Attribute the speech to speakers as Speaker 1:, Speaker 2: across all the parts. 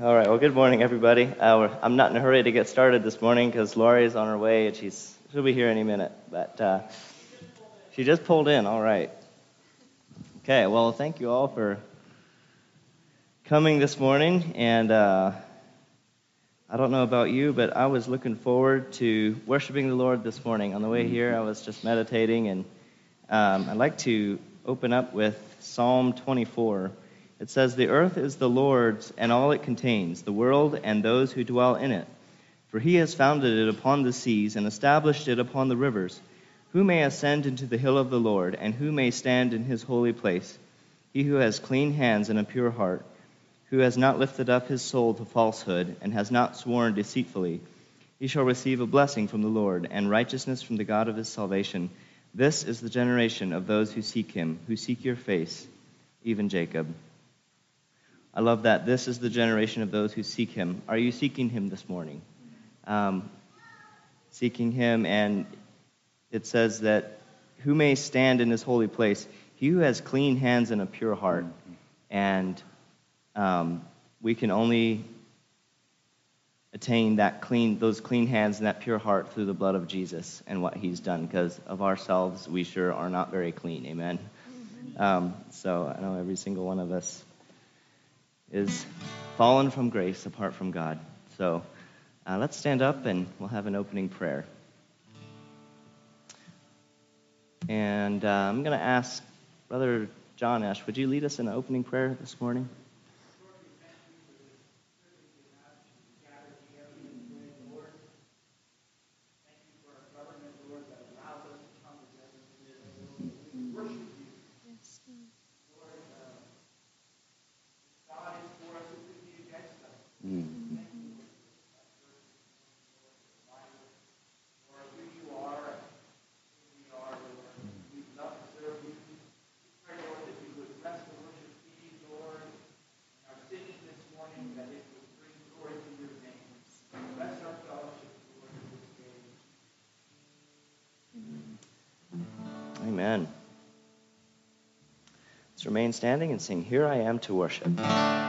Speaker 1: All right. Well, good morning, everybody. Uh, I'm not in a hurry to get started this morning because Lori's on her way and she's she'll be here any minute. But uh, she just pulled in. All right. Okay. Well, thank you all for coming this morning. And uh, I don't know about you, but I was looking forward to worshiping the Lord this morning. On the way here, I was just meditating, and um, I'd like to open up with Psalm 24. It says, The earth is the Lord's and all it contains, the world and those who dwell in it. For he has founded it upon the seas and established it upon the rivers. Who may ascend into the hill of the Lord, and who may stand in his holy place? He who has clean hands and a pure heart, who has not lifted up his soul to falsehood, and has not sworn deceitfully, he shall receive a blessing from the Lord, and righteousness from the God of his salvation. This is the generation of those who seek him, who seek your face, even Jacob. I love that. This is the generation of those who seek him. Are you seeking him this morning? Um, seeking him, and it says that who may stand in his holy place? He who has clean hands and a pure heart. And um, we can only attain that clean, those clean hands and that pure heart through the blood of Jesus and what He's done. Because of ourselves, we sure are not very clean. Amen. Um, so I know every single one of us is fallen from grace apart from God. So uh, let's stand up and we'll have an opening prayer. And uh, I'm going to ask Brother John Ash, would you lead us in an opening prayer this morning? Amen. Let's remain standing and sing, Here I Am to Worship.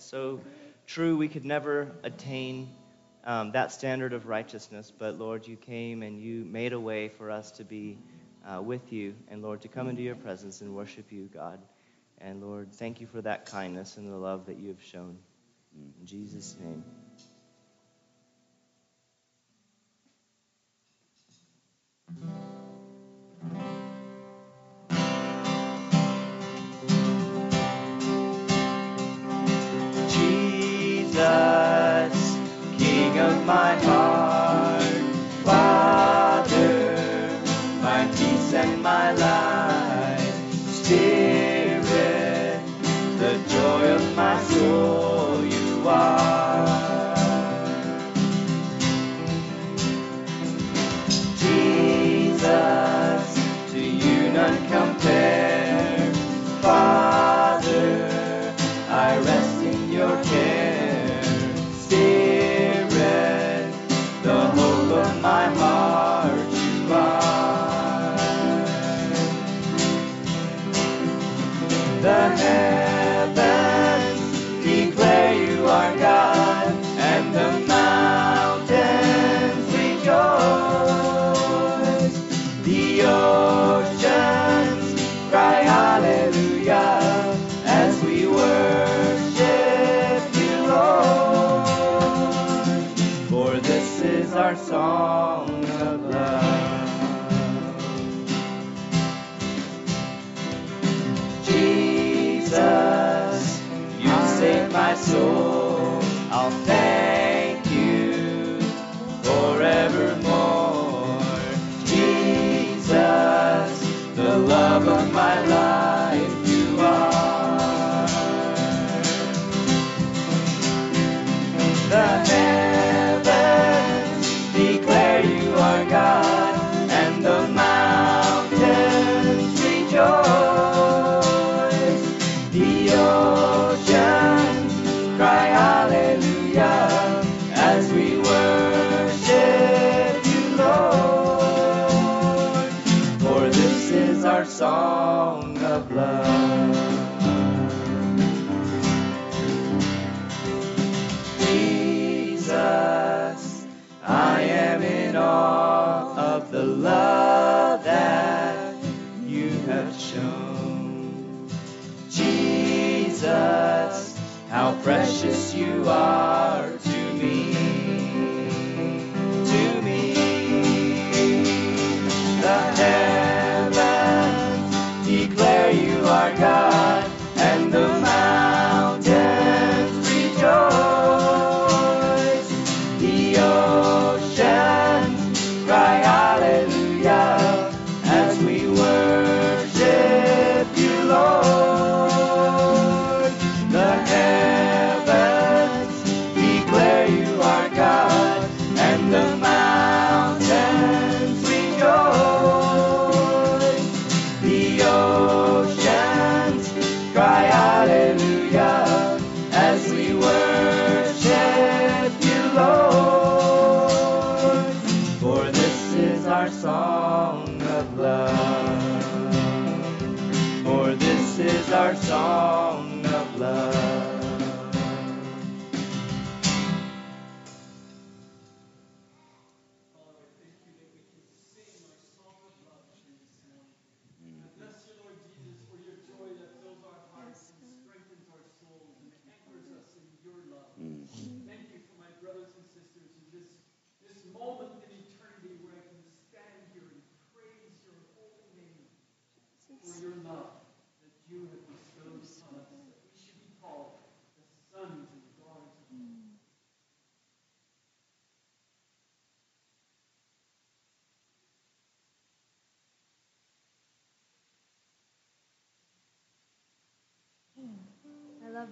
Speaker 1: So true, we could never attain um, that standard of righteousness, but Lord, you came and you made a way for us to be uh, with you, and Lord, to come into your presence and worship you, God. And Lord, thank you for that kindness and the love that you have shown. In Jesus' name.
Speaker 2: Thank you. Jesus, King of my heart.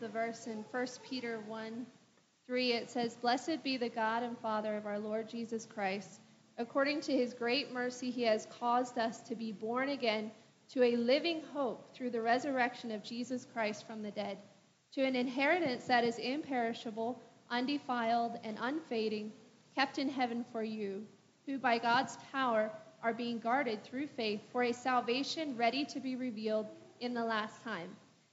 Speaker 2: The
Speaker 3: verse in 1 Peter 1 3. It says, Blessed be the God and Father of our Lord Jesus Christ. According to his great mercy, he has caused us to be born again to a living hope through the resurrection of Jesus Christ from the dead, to an inheritance that is imperishable, undefiled, and unfading, kept in heaven for you, who by God's power are being guarded through faith for a salvation ready to be revealed in the last time.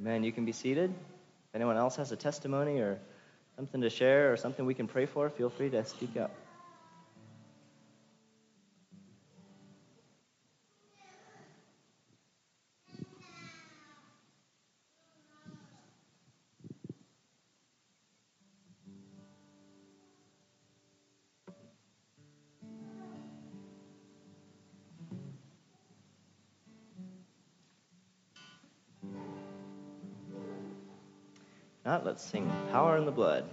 Speaker 2: Amen. You can be seated. If anyone else has a testimony or something to share or something we can pray for, feel free to speak up. Let's sing Power in the Blood.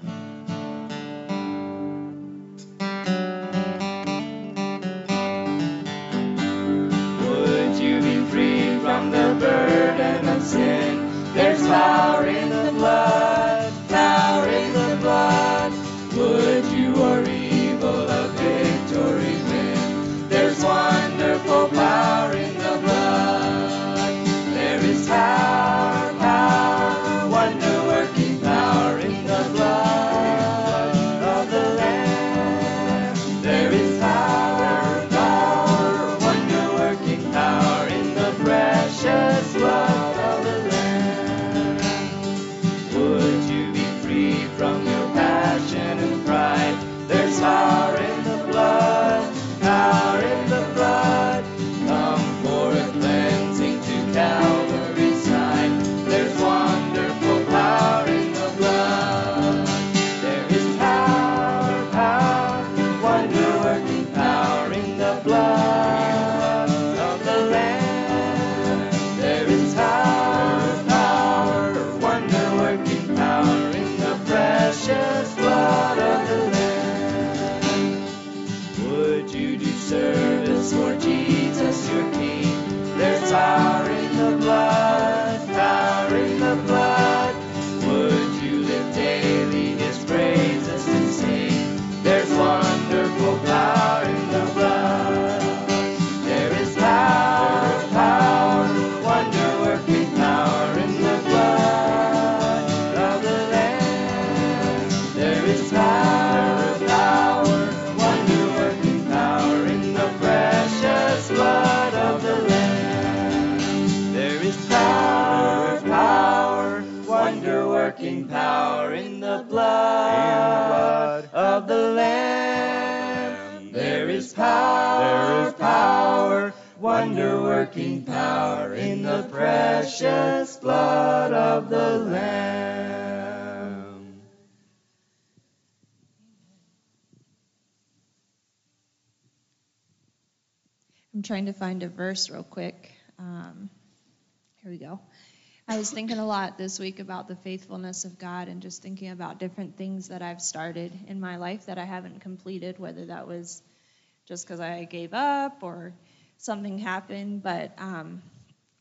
Speaker 4: Trying to find a verse real quick. Um, here we go. I was thinking a lot this week about the faithfulness of God and just thinking about different things that I've started in my life that I haven't completed, whether that was just because I gave up or something happened. But um,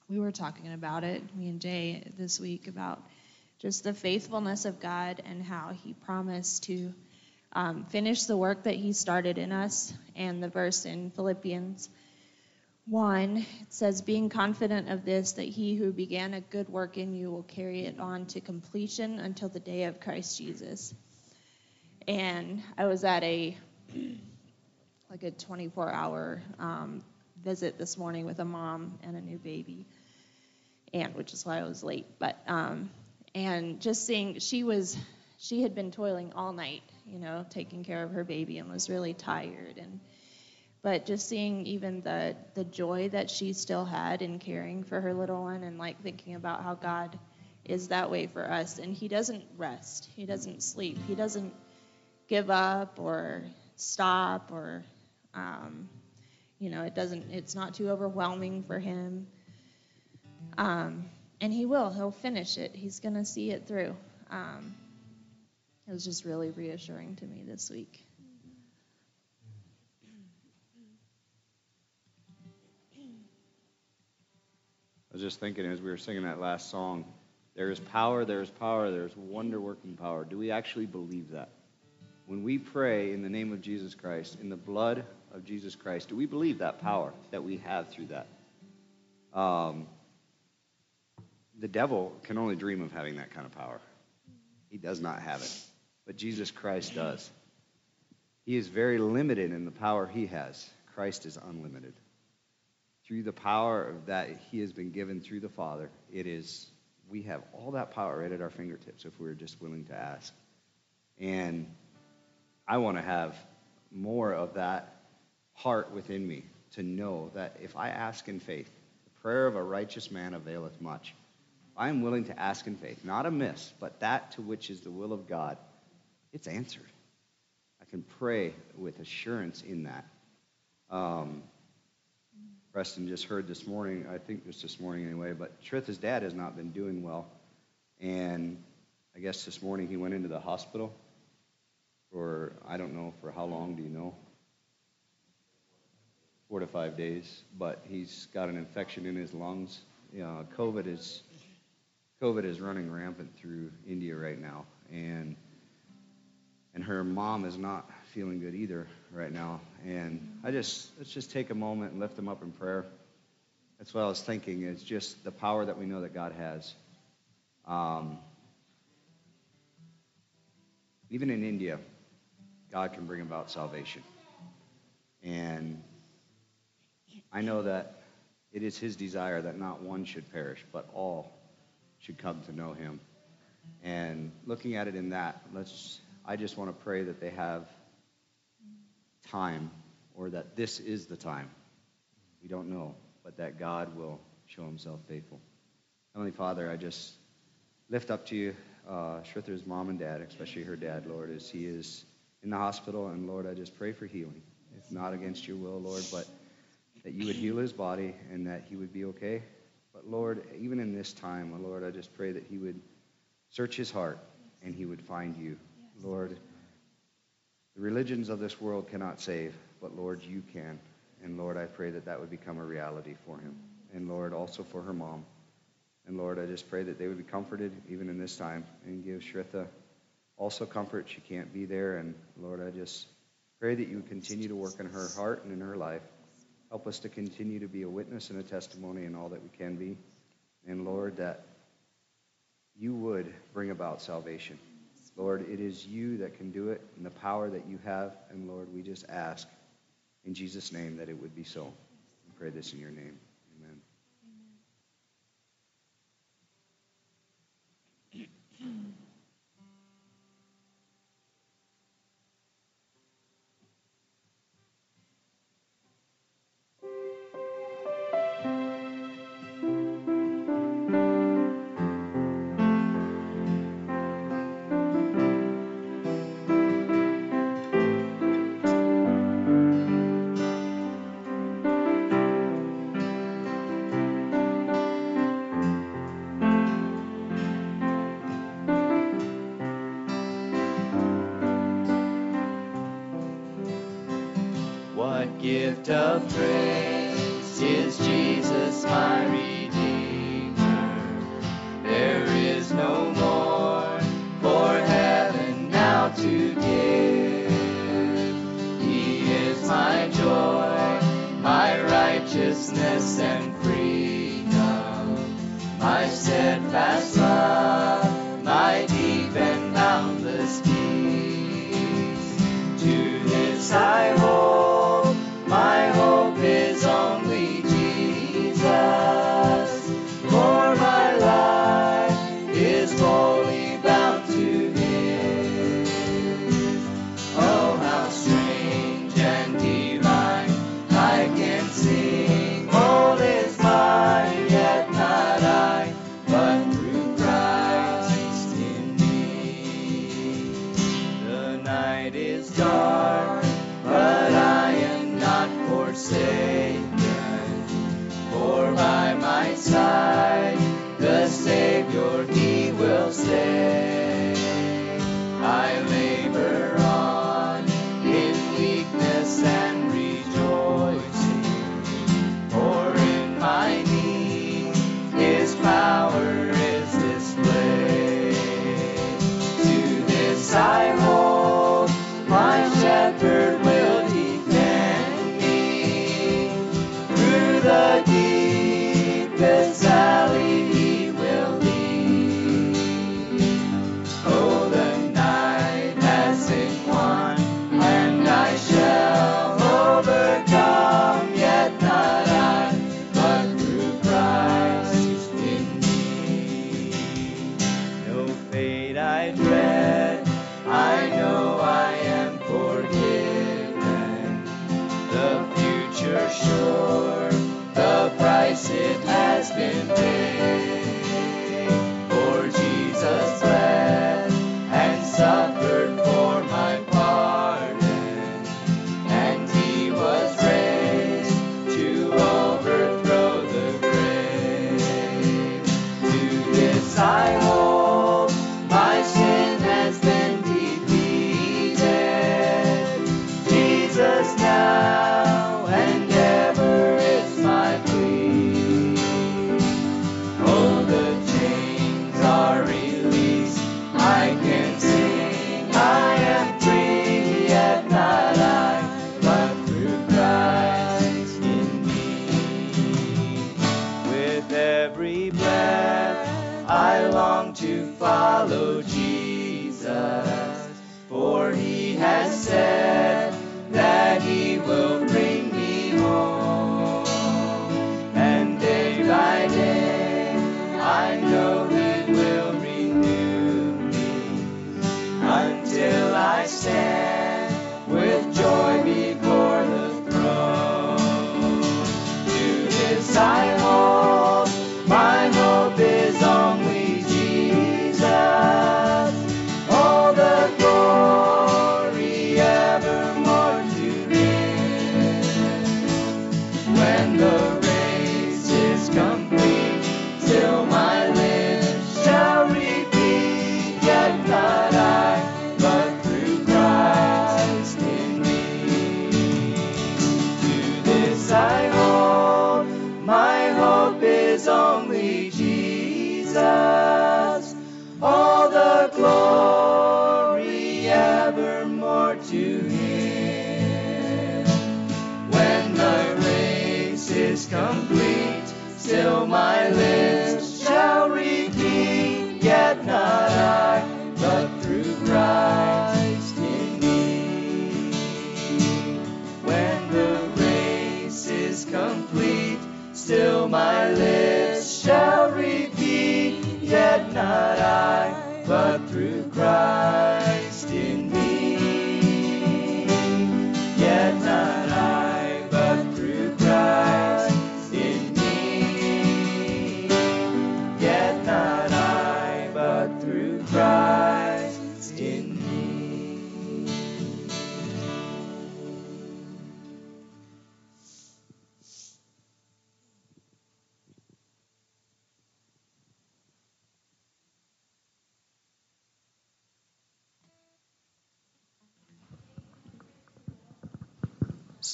Speaker 4: we were talking about it, me and Jay, this week about just the faithfulness of God and how He promised to um, finish the work that He started in us. And the verse in Philippians 1, it says, Being confident of this, that he who began a good work in you will carry it on to completion until the day of Christ Jesus. And I was at a like a 24 hour um, visit this morning with a mom and a new baby, and which is why I was late. But um, and just seeing she was she had been toiling all night, you know, taking care of her baby and was really tired and but just seeing even the the joy that she still had in caring for her little one and like thinking about how God is that way for us. And He doesn't rest, He doesn't sleep, He doesn't give up or stop or, um, you know, it doesn't, it's not too overwhelming for Him. Um, and He will, He'll finish it, He's going to see it through. Um, it was just really reassuring to me this week.
Speaker 5: Was just thinking as we were singing that last song, there is power, there is power, there is wonder working power. Do we actually believe that? When we pray in the name of Jesus Christ, in the blood of Jesus Christ, do we believe that power that we have through that? Um, the devil can only dream of having that kind of power. He does not have it, but Jesus Christ does. He is very limited in the power he has. Christ is unlimited through the power of that he has been given through the Father, it is we have all that power right at our fingertips if we're just willing to ask. And I want to have more of that heart within me to know that if I ask in faith, the prayer of a righteous man availeth much. I am willing to ask in faith, not amiss, but that to which is the will of God, it's answered. I can pray with assurance in that. Um, Preston just heard this morning, I think just this morning anyway, but Shritha's dad has not been doing well. And I guess this morning he went into the hospital for, I don't know, for how long do you know? Four to five days, but he's got an infection in his lungs. You know, COVID is COVID is running rampant through India right now, and and her mom is not feeling good either right now. And I just, let's just take a moment and lift them up in prayer. That's what I was thinking, is just the power that we know that God has. Um, even in India, God can bring about salvation. And I know that it is His desire that not one should perish, but all should come to know Him. And looking at it in that, let's I just want to pray that they have time or that this is the time. We don't know, but that God will show himself faithful. Heavenly Father, I just lift up to you uh, Shritha's mom and dad, especially her dad, Lord, as he is in the hospital. And Lord, I just pray for healing. It's not against your will, Lord, but that you would heal his body and that he would be okay. But Lord, even in this time, Lord, I just pray that he would search his heart and he would find you. Lord, the religions of this world cannot save, but Lord, you can. And Lord, I pray that that would become a reality for him. And Lord, also for her mom. And Lord, I just pray that they would be comforted even in this time and give Shritha also comfort. She can't be there. And Lord, I just pray that you would continue to work in her heart and in her life. Help us to continue to be a witness and a testimony in all that we can be. And Lord, that you would bring about salvation. Lord, it is you that can do it and the power that you have. And Lord, we just ask in Jesus' name that it would be so. We pray this in your name. Amen.
Speaker 2: gift steadfast love,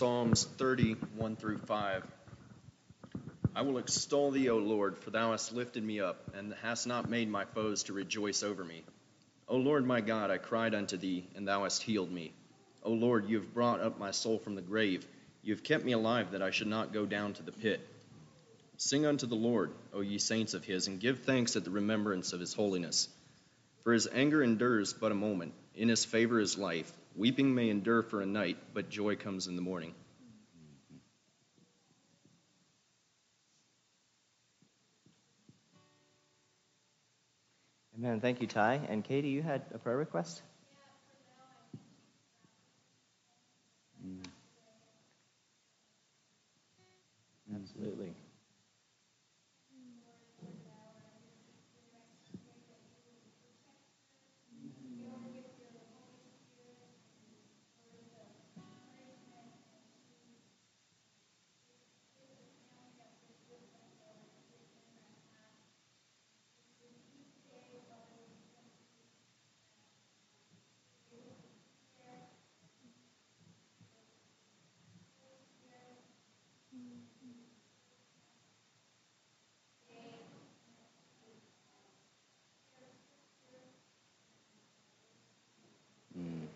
Speaker 6: Psalms 30, 1 through 5. I will extol thee, O Lord, for thou hast lifted me up, and hast not made my foes to rejoice over me. O Lord my God, I cried unto thee, and thou hast healed me. O Lord, you have brought up my soul from the grave. You have kept me alive, that I should not go down to the pit. Sing unto the Lord, O ye saints of his, and give thanks at the remembrance of his holiness. For his anger endures but a moment, in his favor is life. Weeping may endure for a night, but joy comes in the morning.
Speaker 1: Amen. Thank you, Ty. And Katie, you had a prayer request? Mm. Absolutely.
Speaker 5: Mm.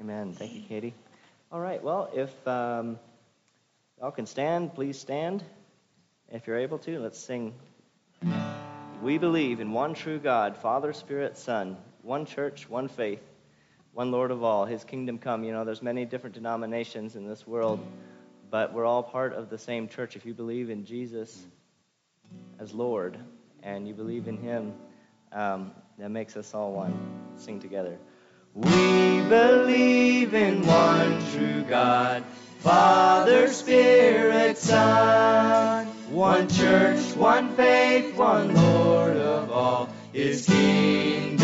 Speaker 1: Amen. Thank you, Katie. All right. Well, if um, y'all can stand, please stand. If you're able to, let's sing. We believe in one true God, Father, Spirit, Son, one church, one faith.
Speaker 2: one Lord of all, his kingdom come. You know, there's many different denominations in this world, but we're all part of the same church. If you believe in Jesus as Lord and you believe in him, um, that makes us all one. Sing together. We believe in one true God, Father, Spirit, Son, one church, one faith, one Lord of all, His kingdom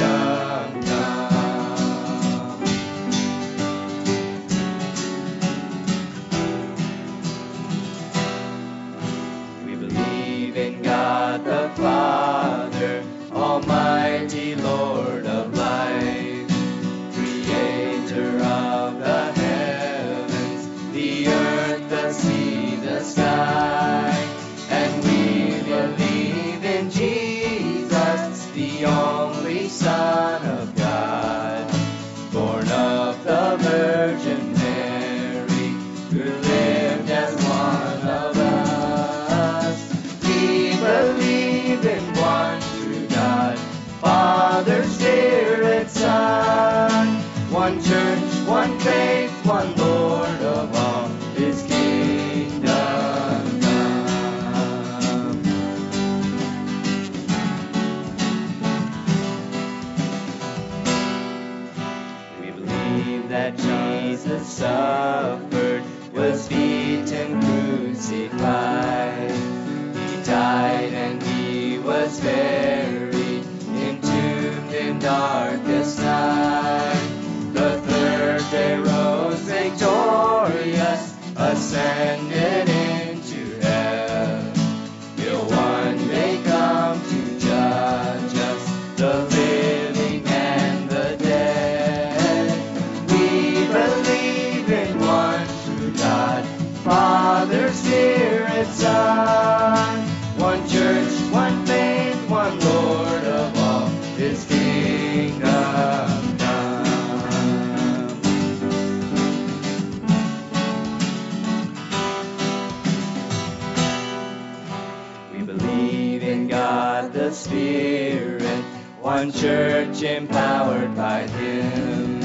Speaker 2: one church empowered by Him.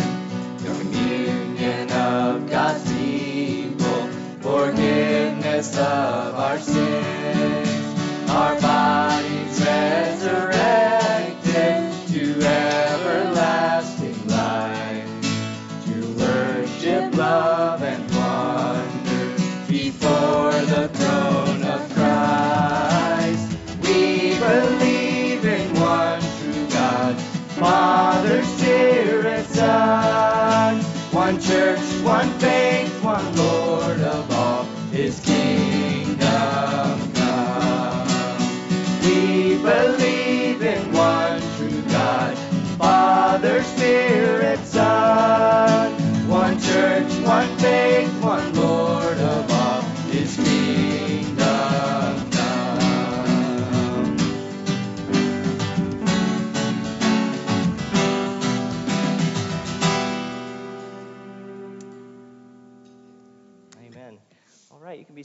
Speaker 2: Communion of God's people, forgiveness of our sins,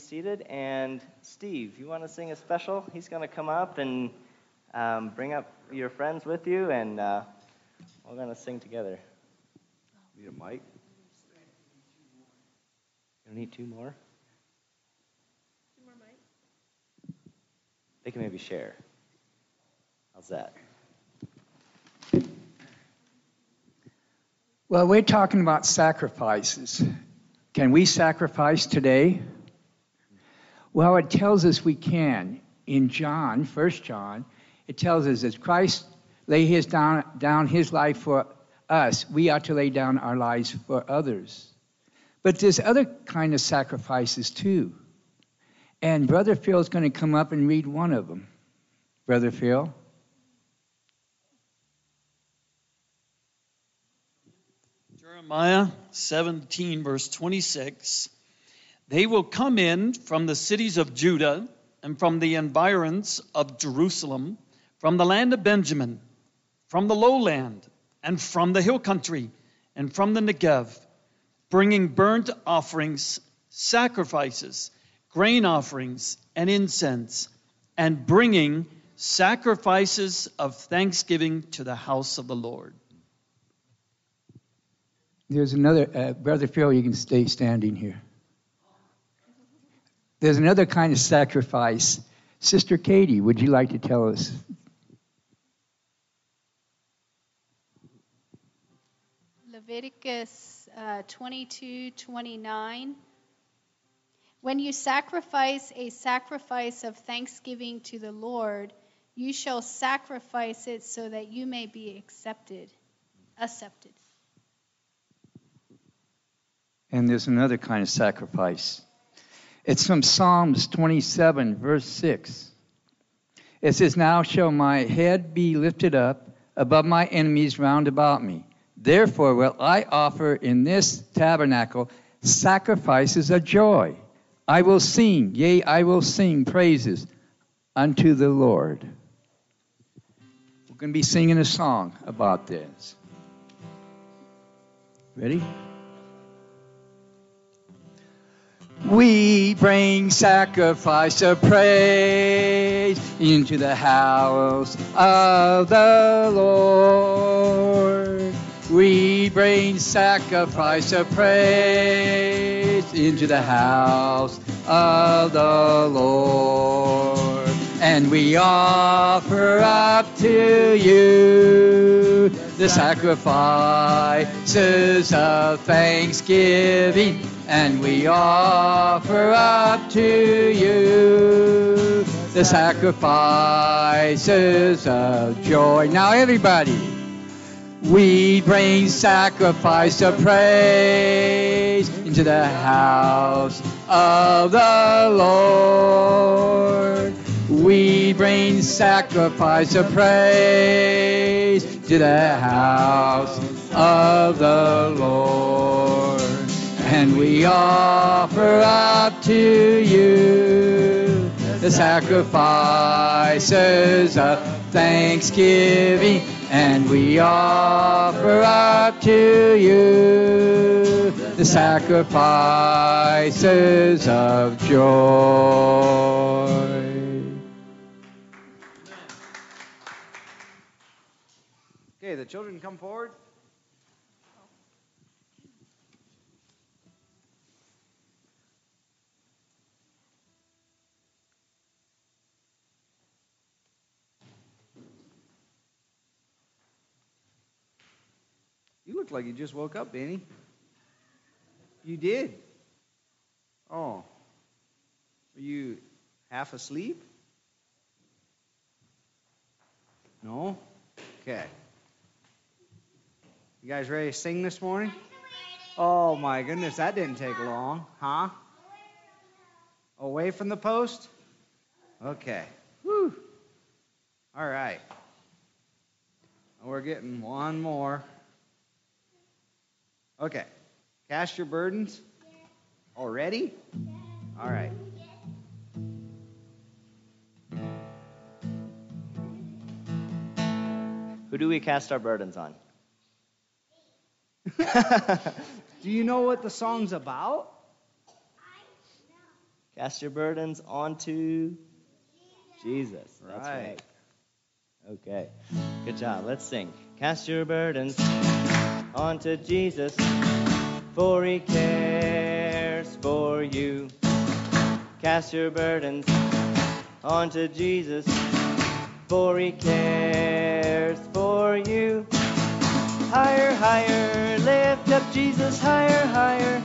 Speaker 2: seated. And Steve, you want to sing a special? He's going to come up and um, bring up your friends with you, and uh, we're going to sing together.
Speaker 5: Need a mic?
Speaker 2: You need two more? Two more mics? They can maybe share. How's that?
Speaker 7: Well, we're talking about sacrifices. Can we sacrifice today? Well, it tells us we can. In John, 1 John, it tells us that Christ lay his down, down his life for us, we ought to lay down our lives for others. But there's other kind of sacrifices too. And Brother Phil's going to come up and read one of them. Brother Phil?
Speaker 8: Jeremiah 17, verse 26. They will come in from the cities of Judah and from the environs of Jerusalem, from the land of Benjamin, from the lowland, and from the hill country, and from the Negev, bringing burnt offerings, sacrifices, grain offerings, and incense, and bringing sacrifices of thanksgiving to the house of the Lord.
Speaker 7: There's another, uh, Brother Phil, you can stay standing here. There's another kind of sacrifice. Sister Katie, would you like to tell us?
Speaker 9: Leviticus uh, 22 29. When you sacrifice a sacrifice of thanksgiving to the Lord, you shall sacrifice it so that you may be accepted. Accepted.
Speaker 7: And there's another kind of sacrifice. It's from Psalms 27, verse 6. It says, Now shall my head be lifted up above my enemies round about me. Therefore will I offer in this tabernacle sacrifices of joy. I will sing, yea, I will sing praises unto the Lord. We're going to be singing a song about this. Ready? We bring sacrifice of praise into the house of the Lord. We bring sacrifice of praise into the house of the Lord. And we offer up to you the sacrifices of thanksgiving. And we offer up to you the sacrifices of joy. Now, everybody. We bring sacrifice of praise into the house of the Lord. We bring sacrifice of praise to the house of the Lord. And we offer up to you the sacrifices of thanksgiving and we offer up to you the sacrifices of joy.
Speaker 5: Okay, the children come forward. Like you just woke up, Benny. You did. Oh. Are you half asleep? No? Okay. You guys ready to sing this morning? Oh my goodness, that didn't take long, huh? Away from the post? Okay. Whew. All right. We're getting one more. Okay. Cast your burdens. Oh, Already? All right.
Speaker 1: Who do we cast our burdens on?
Speaker 5: Do you know what the song's about?
Speaker 1: Cast your burdens onto Jesus. That's
Speaker 5: Right.
Speaker 1: right. Okay. Good job. Let's sing. Cast your burdens onto Jesus, for he cares for you. Cast your burdens onto Jesus, for he cares for you. Higher, higher, lift up Jesus, higher, higher,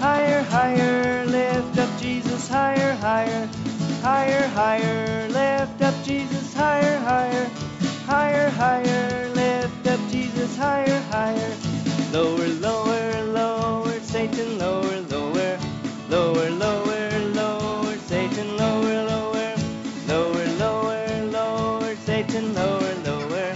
Speaker 1: higher, higher, lift up Jesus, higher, higher, higher, higher, lift up Jesus, higher, higher, higher, higher, lift up Jesus, higher, higher, lower, lower, lower, Satan, lower, lower, lower, lower, lower, Satan, lower, lower, lower, lower, lower, Satan, lower, lower,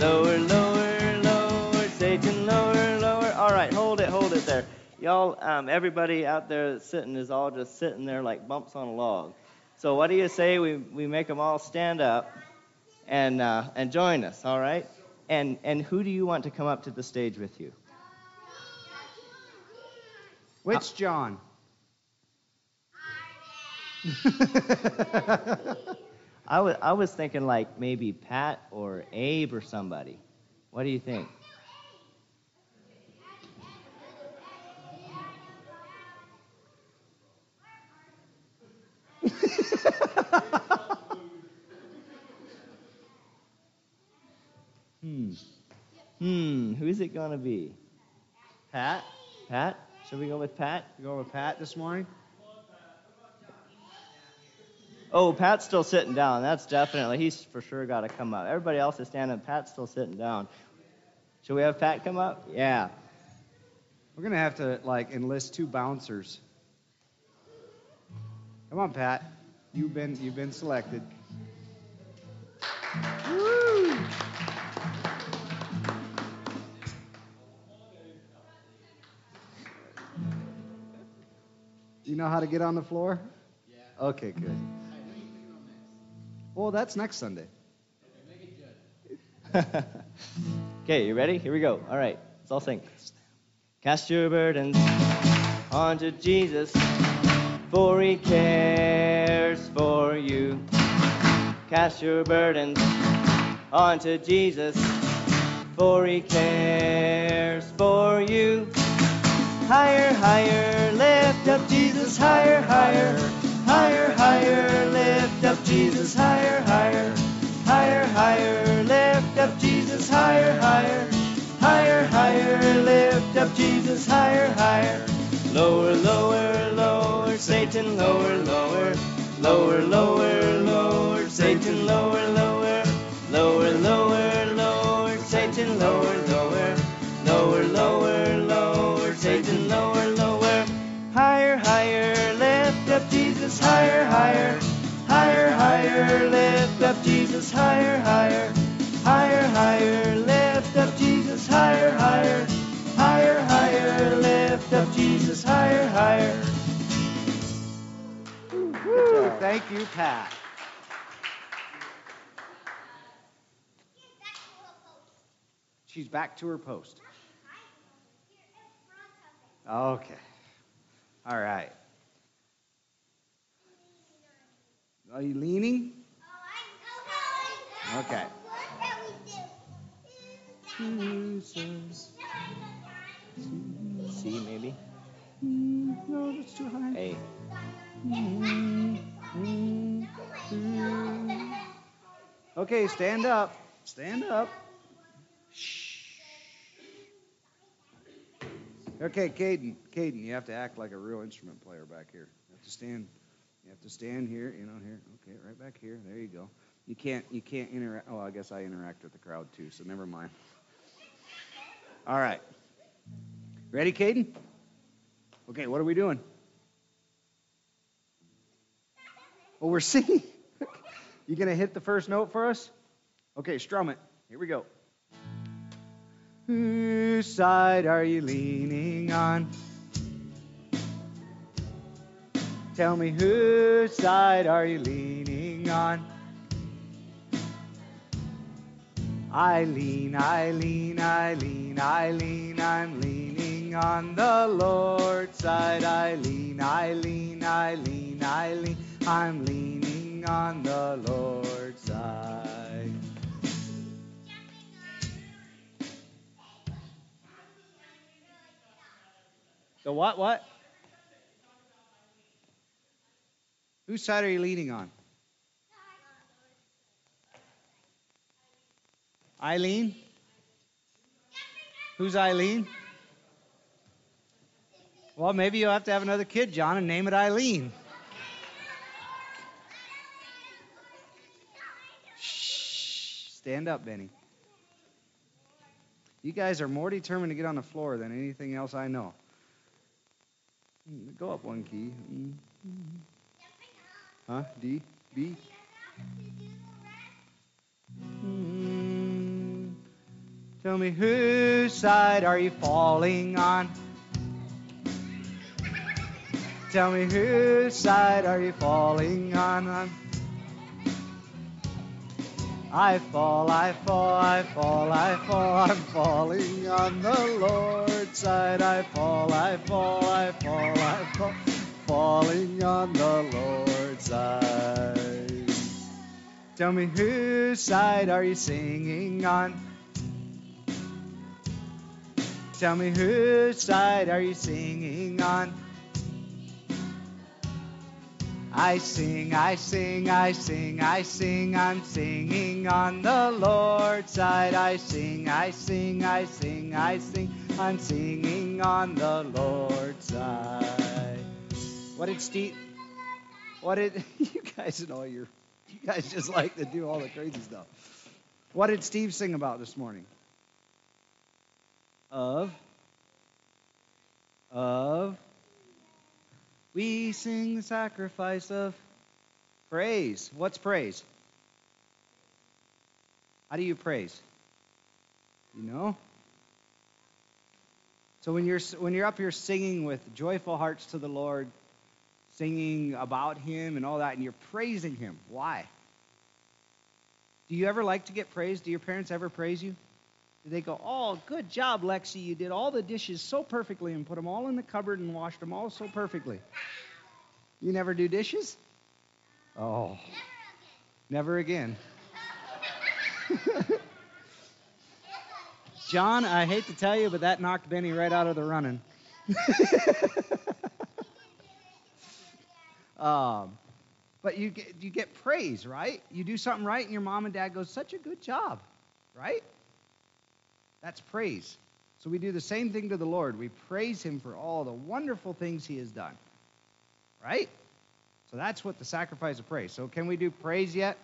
Speaker 1: lower, lower, lower, Satan, lower, lower. All right, hold it, hold it there. Y'all, um, everybody out there sitting is all just sitting there like bumps on a log. So what do you say we, we make them all stand up and uh, and join us? All right. And and who do you want to come up to the stage with you?
Speaker 5: Which uh, John?
Speaker 1: I was I was thinking like maybe Pat or Abe or somebody. What do you think? hmm. Hmm. Who's it gonna be? Pat? Pat? Should we go with Pat?
Speaker 5: You going with Pat this morning?
Speaker 1: Oh, Pat's still sitting down. That's definitely, he's for sure got to come up. Everybody else is standing. Pat's still sitting down. Should we have Pat come up? Yeah.
Speaker 5: We're gonna have to like enlist two bouncers. Come on, Pat. You've been you've been selected. Know how to get on the floor? Yeah. Okay, good. Well, that's next Sunday.
Speaker 1: okay, you ready? Here we go. All right, let's all sing. Cast your burdens onto Jesus, for he cares for you. Cast your burdens onto Jesus, for he cares for you. Higher, higher, lift up Jesus, higher, higher, higher, higher, lift up Jesus, higher, higher, higher, higher, lift up Jesus, higher, higher, higher, higher, lift up Jesus, higher, higher. Lower, lower, lower, Satan, lower, lower, lower, lower, lower, Satan, lower, lower, lower, lower, higher, lift up Jesus, higher, higher, higher, higher, lift up Jesus, higher, higher, higher, higher, lift up Jesus, higher, higher.
Speaker 5: Thank you, Pat. She's back to her post. Okay. All right. Are you leaning? Okay.
Speaker 1: C maybe?
Speaker 5: No, that's too high.
Speaker 1: A.
Speaker 5: Okay, stand up. Stand up. Shh. Okay, Caden. Caden, you have to act like a real instrument player back here. You have to stand. You have to stand here. You know, here. Okay, right back here. There you go. You can't. You can't interact. Oh, I guess I interact with the crowd too. So never mind. All right. Ready, Caden? Okay. What are we doing? Well, we're singing. you gonna hit the first note for us? Okay, strum it. Here we go. Whose side are you leaning on? Tell me whose side are you leaning on? I lean, I lean, I lean, I lean, I'm leaning on the Lord's side. I lean, I lean, I lean, I lean, I'm leaning on the Lord's side. The what? What? Whose side are you leaning on? Eileen? Who's Eileen? Well, maybe you'll have to have another kid, John, and name it Eileen. Shh. Stand up, Benny. You guys are more determined to get on the floor than anything else I know. Go up one key. Huh? D? B? Mm. Tell me whose side are you falling on? Tell me whose side are you falling on? I fall, I fall, I fall, I fall, I'm falling on the Lord's side. I fall, I fall, I fall, I fall, falling on the Lord's side. Tell me whose side are you singing on? Tell me whose side are you singing on? I sing, I sing, I sing, I sing, I'm singing on the Lord's side. I sing, I sing, I sing, I sing, I'm singing on the Lord's side. What did Steve? What did you guys and all your you guys just like to do all the crazy stuff? What did Steve sing about this morning? Of of we sing the sacrifice of praise. What's praise? How do you praise? You know? So when you're when you're up here singing with joyful hearts to the Lord, singing about him and all that and you're praising him. Why? Do you ever like to get praised? Do your parents ever praise you? Do they go, "Oh, good job, Lexi. You did all the dishes so perfectly and put them all in the cupboard and washed them all so perfectly." You never do dishes? Oh. Never again. John, I hate to tell you, but that knocked Benny right out of the running. um, but you get you get praise, right? You do something right, and your mom and dad go, "Such a good job," right? That's praise. So we do the same thing to the Lord. We praise Him for all the wonderful things He has done, right? So that's what the sacrifice of praise. So can we do praise yet?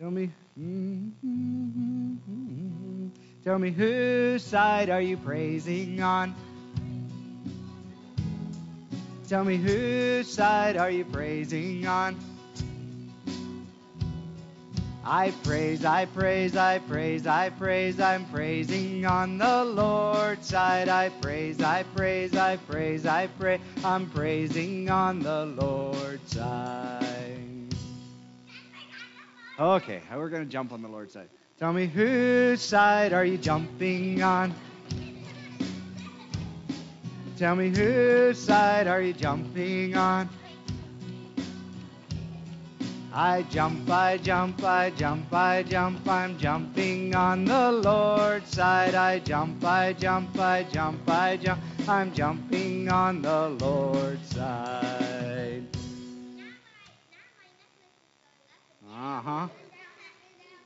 Speaker 5: Tell me. Tell me whose side are you praising on? Tell me whose side are you praising on? I praise, I praise, I praise, I praise, I'm praising on the Lord's side. I praise, I praise, I praise, I pray, I'm praising on the Lord's side. Okay, we're going to jump on the Lord's side. Tell me whose side are you jumping on? Tell me whose side are you jumping on? I jump, I jump, I jump, I jump, I'm jumping on the Lord's side. I jump, I jump, I jump, I jump, I'm jumping on the Lord's side. Uh huh.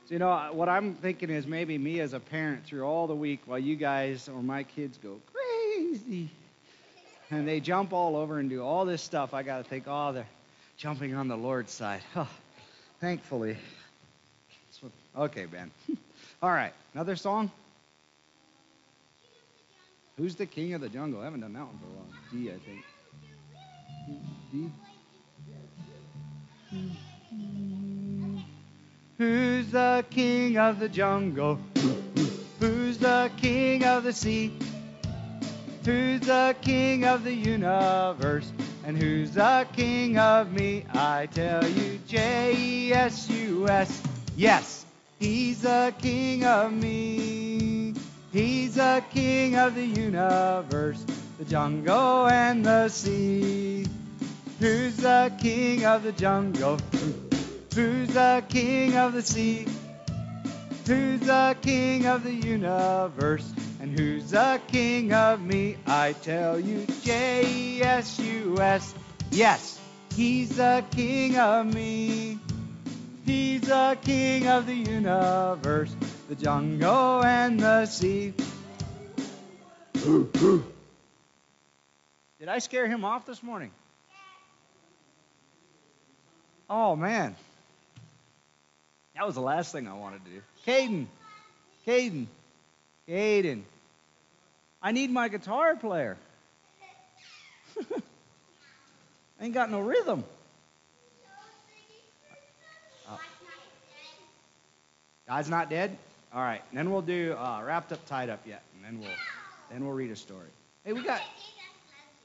Speaker 5: So, you know, what I'm thinking is maybe me as a parent through all the week while you guys or my kids go crazy and they jump all over and do all this stuff, I got to think, oh, they're jumping on the Lord's side. Oh, thankfully. Okay, Ben. All right, another song? Who's the king of the jungle? I haven't done that one for a while. D, I think. D. Who's the king of the jungle? Who's the king of the sea? Who's the king of the universe? And who's the king of me? I tell you, J E S U S. Yes, he's the king of me. He's the king of the universe, the jungle and the sea. Who's the king of the jungle? Who's the king of the sea? Who's the king of the universe? And who's the king of me? I tell you, J E S U S. Yes, he's the king of me. He's the king of the universe, the jungle and the sea. Did I scare him off this morning? Oh, man. That was the last thing I wanted to do. Caden. Caden. Caden. I need my guitar player. I ain't got no rhythm. Oh. God's not dead? All right. And then we'll do uh, wrapped up, tied up yet, and then we'll then we'll read a story. Hey, we got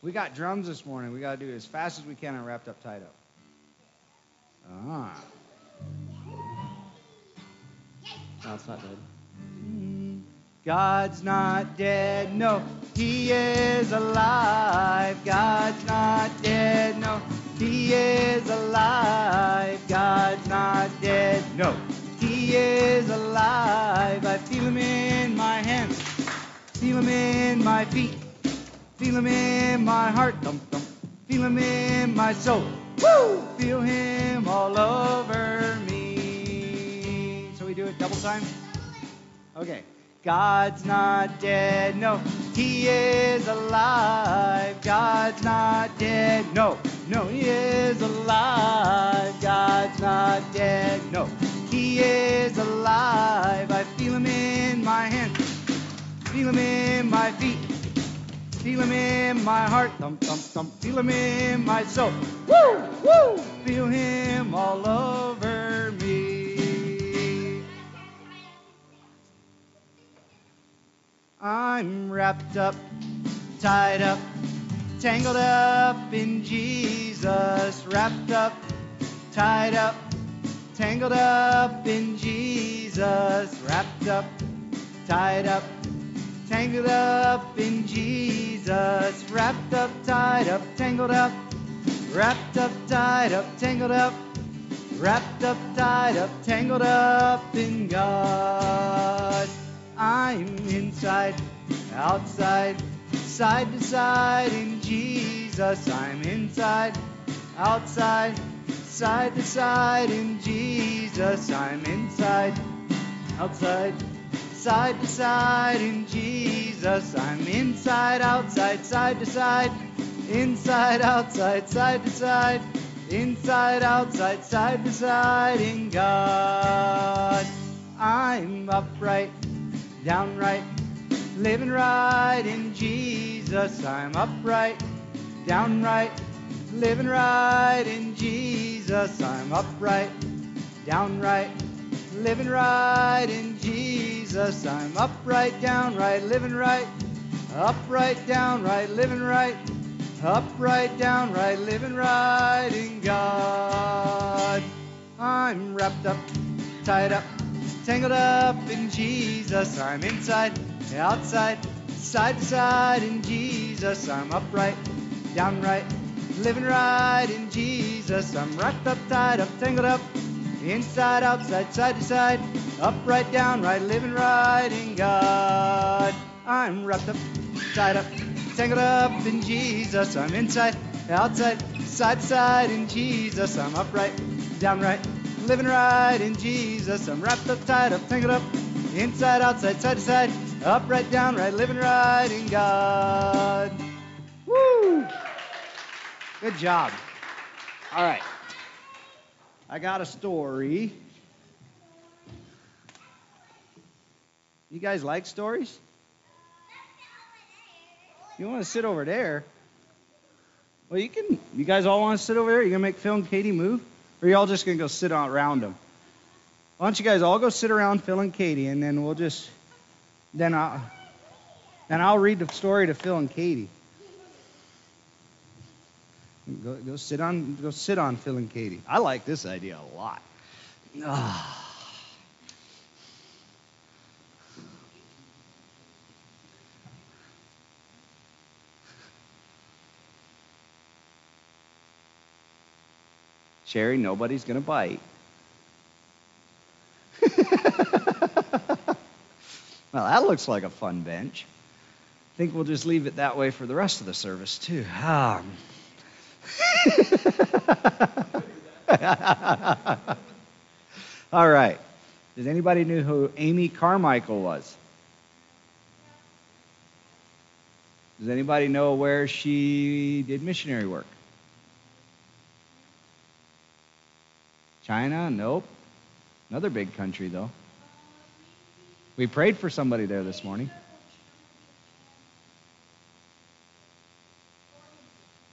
Speaker 5: we got drums this morning. We got to do it as fast as we can on wrapped up, tied up. Ah.
Speaker 1: No, it's not dead.
Speaker 5: God's not dead, no, He is alive. God's not dead, no, He is alive. God's not dead, no, He is alive. I feel Him in my hands, feel Him in my feet, feel Him in my heart, thump thump, feel Him in my soul. Woo! Feel him all over me. So we do it double time? Okay. God's not dead, no, he is alive. God's not dead, no, no, he is alive. God's not dead, no, he is alive. I feel him in my hands, feel him in my feet, feel him in my heart, thump, thump, thump, feel him in my soul. Woo, woo, feel him all over I'm wrapped up, tied up, tangled up in Jesus. Wrapped up, tied up, tangled up in Jesus. Wrapped up, tied up, tangled up in Jesus. Wrapped up, tied up, tangled up, wrapped up, tied up, tangled up. Wrapped up, tied up, tangled up in God. I'm inside, outside, side to side in Jesus. I'm inside, outside, side to side in Jesus. I'm inside, outside, side to side in Jesus. I'm inside, outside, side to side, inside, outside, side to side, inside, outside, side to side in God. I'm upright downright, living right in Jesus. I'm upright, downright, living right in Jesus. I'm upright, downright, living right in Jesus. I'm upright, downright, living right, upright, downright, living right, upright, downright, living right in God. I'm wrapped up, tied up tangled up in Jesus. I'm inside, outside, side to side in Jesus. I'm upright, downright, living right in Jesus. I'm wrapped up, tied up, tangled up, inside, outside, side to side, upright, downright, living right in God. I'm wrapped up, tied up, tangled up in Jesus. I'm inside, outside, side to side in Jesus. I'm upright, downright, living right in Jesus. I'm wrapped up, tied up, tangled up, inside, outside, side to side, up, right, down, right, living right in God. Woo! Good job. All right. I got a story. You guys like stories? You want to sit over there? Well, you can. You guys all want to sit over there? You gonna make and Katie move? Or y'all just going to go sit around them? Why don't you guys all go sit around Phil and Katie, and then we'll just, then I'll, then I'll read the story to Phil and Katie. Go, go sit on, go sit on Phil and Katie. I like this idea a lot. Ah. Sherry, nobody's going to bite. well, that looks like a fun bench. I think we'll just leave it that way for the rest of the service, too. Um. All right. Does anybody know who Amy Carmichael was? Does anybody know where she did missionary work? China? Nope. Another big country, though. We prayed for somebody there this morning.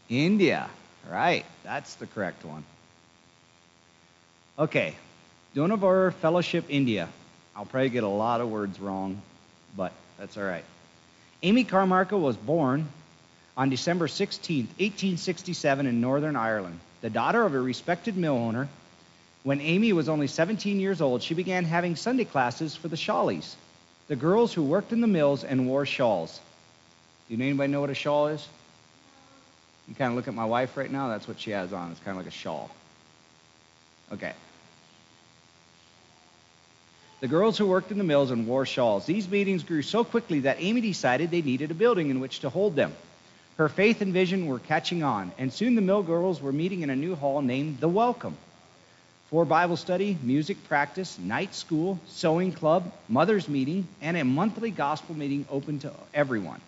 Speaker 5: India. Right. That's the correct one. Okay. Dohnavur Fellowship, India. I'll probably get a lot of words wrong, but that's all right. Amy Carmichael was born on December 16, 1867, in Northern Ireland, the daughter of a respected mill owner when Amy was only 17 years old, she began having Sunday classes for the Shawleys, the girls who worked in the mills and wore shawls. Do anybody know what a shawl is? You kind of look at my wife right now, that's what she has on. It's kind of like a shawl. Okay. The girls who worked in the mills and wore shawls. These meetings grew so quickly that Amy decided they needed a building in which to hold them. Her faith and vision were catching on, and soon the Mill girls were meeting in a new hall named The Welcome. For Bible study, music practice, night school, sewing club, mother's meeting, and a monthly gospel meeting open to everyone.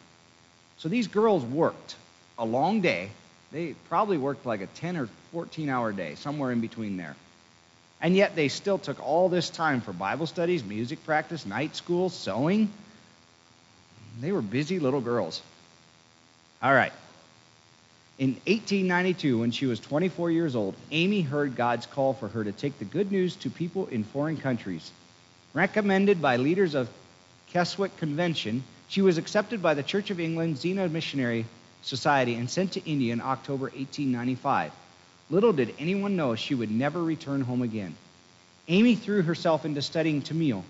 Speaker 5: So these girls worked a long day. They probably worked like a 10 or 14 hour day, somewhere in between there. And yet they still took all this time for Bible studies, music practice, night school, sewing. They were busy little girls. All right. In 1892, when she was 24 years old, Amy heard God's call for her to take the good news to people in foreign countries. Recommended by leaders of Keswick Convention, she was accepted by the Church of England Xena Missionary Society and sent to India in October 1895. Little did anyone know she would never return home again. Amy threw herself into studying Tamil,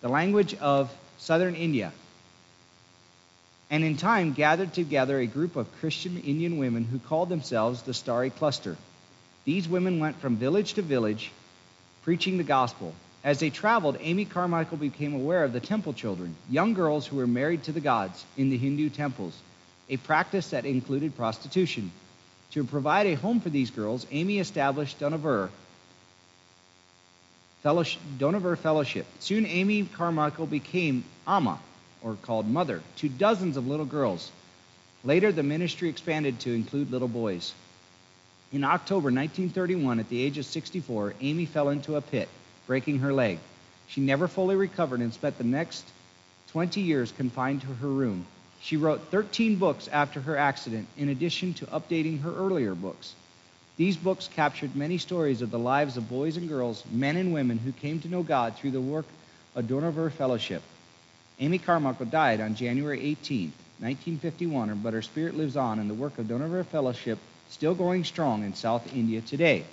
Speaker 5: the language of southern India, and in time gathered together a group of Christian Indian women who called themselves the Starry Cluster. These women went from village to village preaching the gospel. As they traveled, Amy Carmichael became aware of the temple children, young girls who were married to the gods in the Hindu temples, a practice that included prostitution. To provide a home for these girls, Amy established Dohnavur Fellowship, Fellowship. Soon, Amy Carmichael became Amma, or called mother, to dozens of little girls. Later, the ministry expanded to include little boys. In October 1931, at the age of 64, Amy fell into a pit, breaking her leg. She never fully recovered and spent the next 20 years confined to her room. She wrote 13 books after her accident, in addition to updating her earlier books. These books captured many stories of the lives of boys and girls, men and women who came to know God through the work of Dohnavur Fellowship. Amy Carmichael died on January 18, 1951, but her spirit lives on in the work of Dohnavur Fellowship, still going strong in South India today.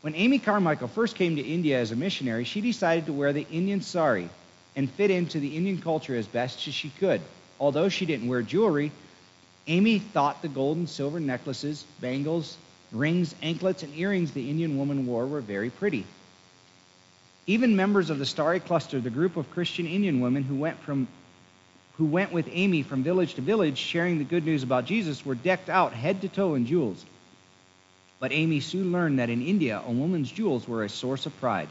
Speaker 5: When Amy Carmichael first came to India as a missionary, she decided to wear the Indian sari and fit into the Indian culture as best as she could. Although she didn't wear jewelry, Amy thought the gold and silver necklaces, bangles, rings, anklets, and earrings the Indian woman wore were very pretty. Even members of the Starry Cluster, the group of Christian Indian women who went from who went with Amy from village to village sharing the good news about Jesus were decked out head to toe in jewels. But Amy soon learned that in India, a woman's jewels were a source of pride.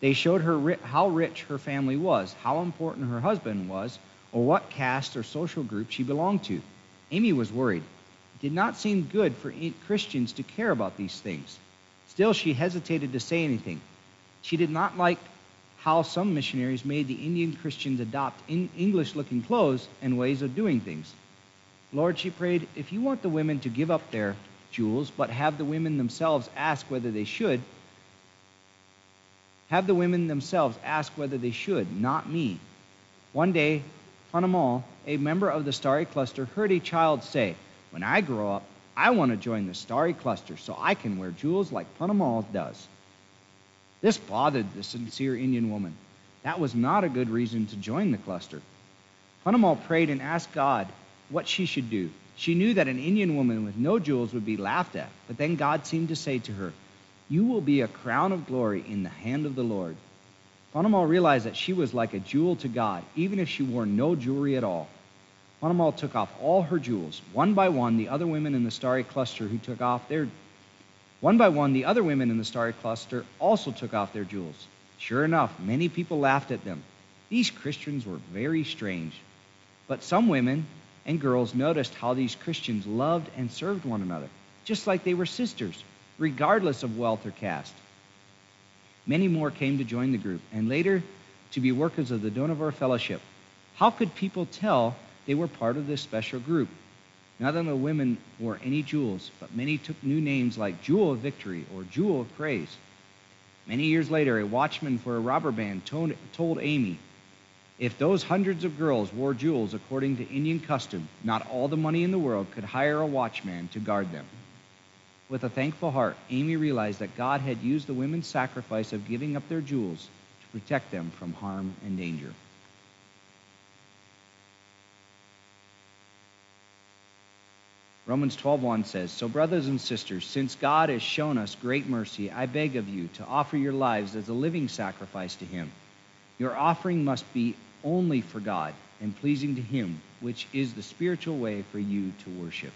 Speaker 5: They showed her how rich her family was, how important her husband was, or what caste or social group she belonged to. Amy was worried. It did not seem good for Christians to care about these things. Still, she hesitated to say anything. She did not like how some missionaries made the Indian Christians adopt English looking clothes and ways of doing things. Lord, she prayed, if you want the women to give up their jewels, but have the women themselves ask whether they should, have the women themselves ask whether they should, not me. One day, Ponnammal, a member of the Starry Cluster, heard a child say, When I grow up, I want to join the Starry Cluster so I can wear jewels like Ponnammal does. This bothered the sincere Indian woman. That was not a good reason to join the cluster. Ponnammal prayed and asked God what she should do. She knew that an Indian woman with no jewels would be laughed at, but then God seemed to say to her, You will be a crown of glory in the hand of the Lord. Ponnammal realized that she was like a jewel to God, even if she wore no jewelry at all. Ponnammal took off all her jewels. One by one, the other women in the starry cluster who took off their one by one, the other women in the starry cluster also took off their jewels. Sure enough, many people laughed at them. These Christians were very strange. But some women and girls noticed how these Christians loved and served one another, just like they were sisters, regardless of wealth or caste. Many more came to join the group, and later to be workers of the Dohnavur Fellowship. How could people tell they were part of this special group? Of the women wore any jewels, but many took new names like Jewel of Victory or Jewel of Praise. Many years later, a watchman for a robber band told, told Amy, if those hundreds of girls wore jewels according to Indian custom, not all the money in the world could hire a watchman to guard them. With a thankful heart, Amy realized that God had used the women's sacrifice of giving up their jewels to protect them from harm and danger. Romans 12:1 says, "So brothers and sisters, since God has shown us great mercy, I beg of you to offer your lives as a living sacrifice to him. Your offering must be only for God and pleasing to Him, which is the spiritual way for you to worship.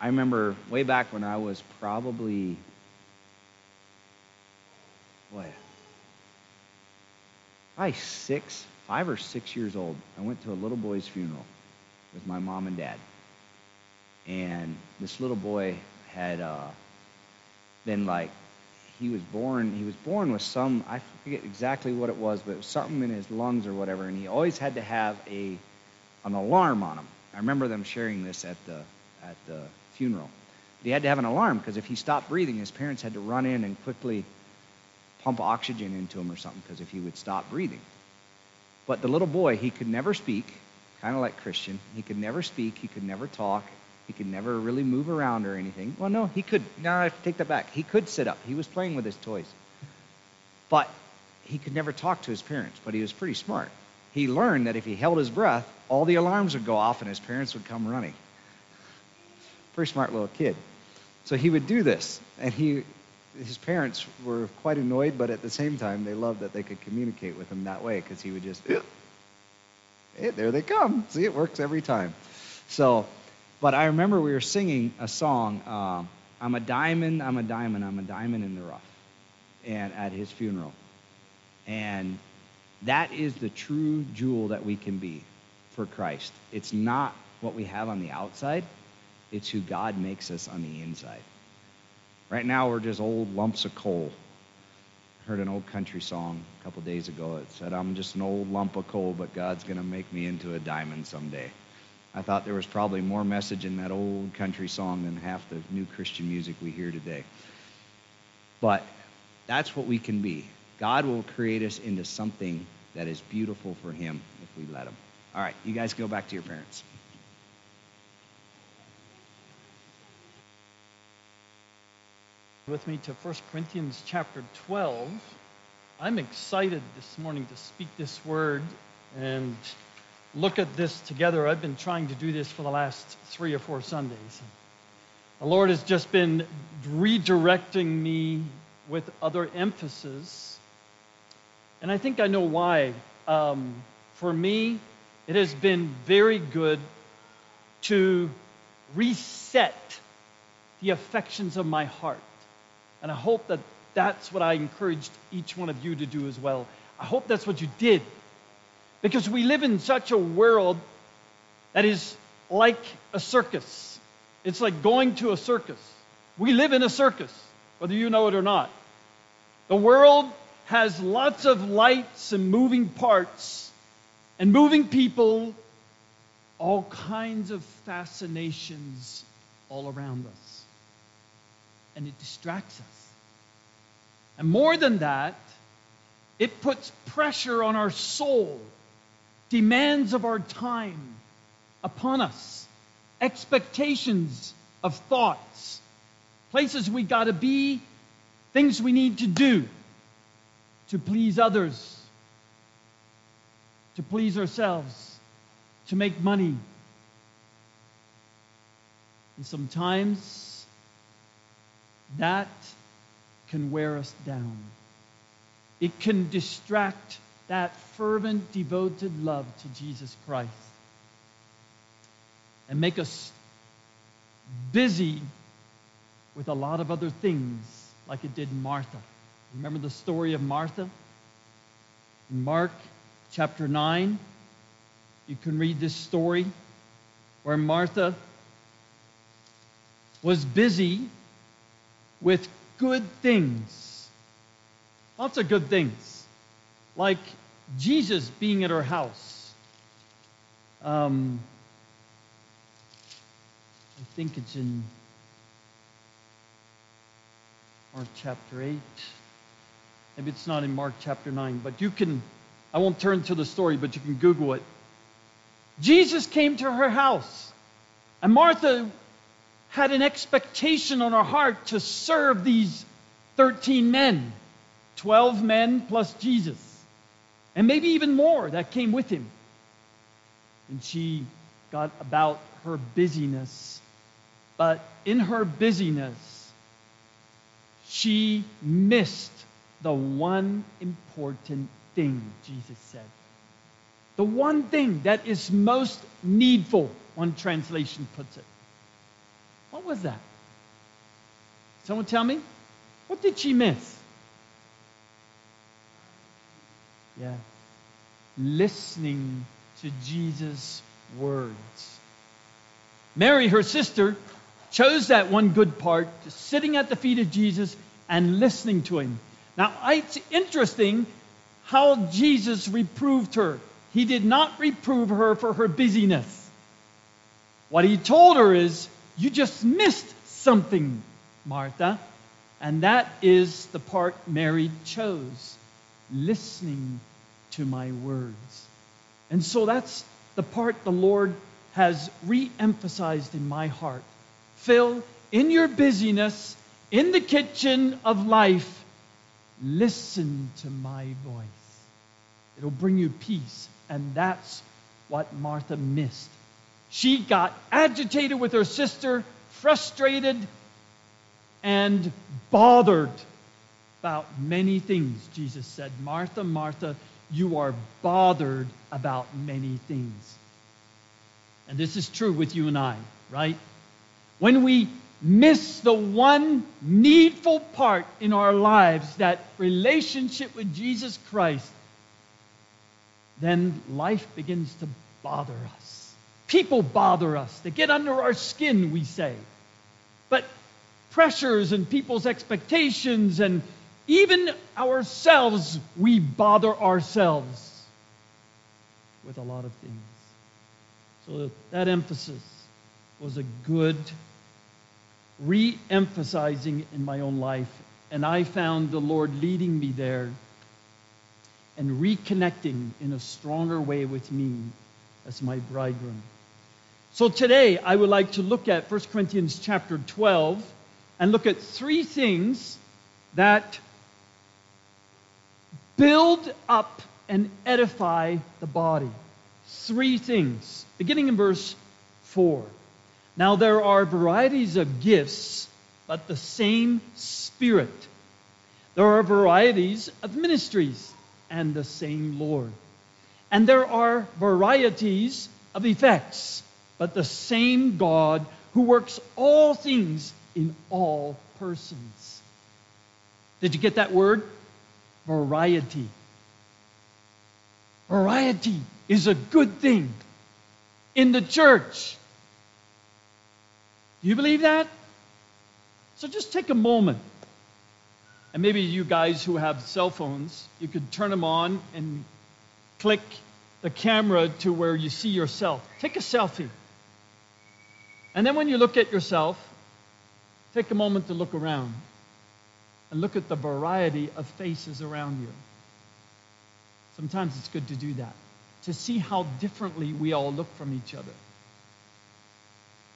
Speaker 5: I remember way back when I was probably, what, probably six, five or six years old. I went to a little boy's funeral with my mom and dad. And this little boy had uh, been like, he was born, he was born with some, I forget exactly what it was, but it was something in his lungs or whatever, and he always had to have a, an alarm on him. I remember them sharing this at the, at the funeral. But he had to have an alarm because if he stopped breathing, his parents had to run in and quickly pump oxygen into him or something because if he would stop breathing. But the little boy, he could never speak, kind of like Christian. He could never speak, he could never talk, he could never really move around or anything. Well, no, he could. Now I have to take that back. He could sit up. He was playing with his toys. But he could never talk to his parents, but he was pretty smart. He learned that if he held his breath, all the alarms would go off and his parents would come running. Pretty smart little kid. So he would do this, and he his parents were quite annoyed, but at the same time, they loved that they could communicate with him that way because he would just, there they come. See, it works every time. So, but I remember we were singing a song, uh, I'm a diamond, I'm a diamond, I'm a diamond in the rough, and at his funeral. And that is the true jewel that we can be for Christ. It's not what we have on the outside, it's who God makes us on the inside. Right now, we're just old lumps of coal. Heard an old country song a couple days ago. It said, I'm just an old lump of coal, but God's going to make me into a diamond someday. I thought there was probably more message in that old country song than half the new Christian music we hear today. But that's what we can be. God will create us into something that is beautiful for Him if we let Him. All right, you guys go back to your parents.
Speaker 8: With me to 1 Corinthians chapter 12. I'm excited this morning to speak this word and look at this together. I've been trying to do this for the last three or four Sundays. The Lord has just been redirecting me with other emphasis. And I think I know why. Um, for me, it has been very good to reset the affections of my heart. And I hope that that's what I encouraged each one of you to do as well. I hope that's what you did. Because we live in such a world that is like a circus. It's like going to a circus. We live in a circus, whether you know it or not. The world has lots of lights and moving parts and moving people, all kinds of fascinations all around us and it distracts us. And more than that, it puts pressure on our soul, demands of our time upon us, expectations of thoughts, places we got to be, things we need to do to please others, to please ourselves, to make money. And sometimes that can wear us down. It can distract that fervent, devoted love to Jesus Christ and make us busy with a lot of other things, like it did Martha. Remember the story of Martha? In Mark chapter 9, you can read this story where Martha was busy with good things. Lots of good things. Like Jesus being at her house. Um, I think it's in Mark chapter 8. Maybe it's not in Mark chapter 9, but you can, I won't turn to the story, but you can Google it. Jesus came to her house, and Martha had an expectation on her heart to serve these 13 men, 12 men plus Jesus, and maybe even more that came with him. And she got about her busyness. But in her busyness, she missed the one important thing, Jesus said. the one thing that is most needful, one translation puts it. What was that? Someone tell me? What did she miss? Yeah. Listening to Jesus' words. Mary, her sister, chose that one good part, sitting at the feet of Jesus and listening to him. Now, it's interesting how Jesus reproved her. He did not reprove her for her busyness. What he told her is, You just missed something, Martha. And that is the part Mary chose listening to my words. And so that's the part the Lord has re emphasized in my heart. Phil, in your busyness, in the kitchen of life, listen to my voice. It'll bring you peace. And that's what Martha missed. She got agitated with her sister, frustrated, and bothered about many things. Jesus said, Martha, Martha, you are bothered about many things. And this is true with you and I, right? When we miss the one needful part in our lives, that relationship with Jesus Christ, then life begins to bother us. People bother us. They get under our skin, we say. But pressures and people's expectations and even ourselves, we bother ourselves with a lot of things. So that emphasis was a good re emphasizing in my own life. And I found the Lord leading me there and reconnecting in a stronger way with me as my bridegroom. So today I would like to look at 1 Corinthians chapter 12 and look at three things that build up and edify the body. Three things, beginning in verse 4. Now there are varieties of gifts, but the same Spirit. There are varieties of ministries, and the same Lord. And there are varieties of effects, but the same God who works all things in all persons. Did you get that word? Variety. Variety is a good thing in the church. Do you believe that? So just take a moment. And maybe you guys who have cell phones, you could turn them on and click the camera to where you see yourself. Take a selfie. And then when you look at yourself, take a moment to look around and look at the variety of faces around you. Sometimes it's good to do that, to see how differently we all look from each other.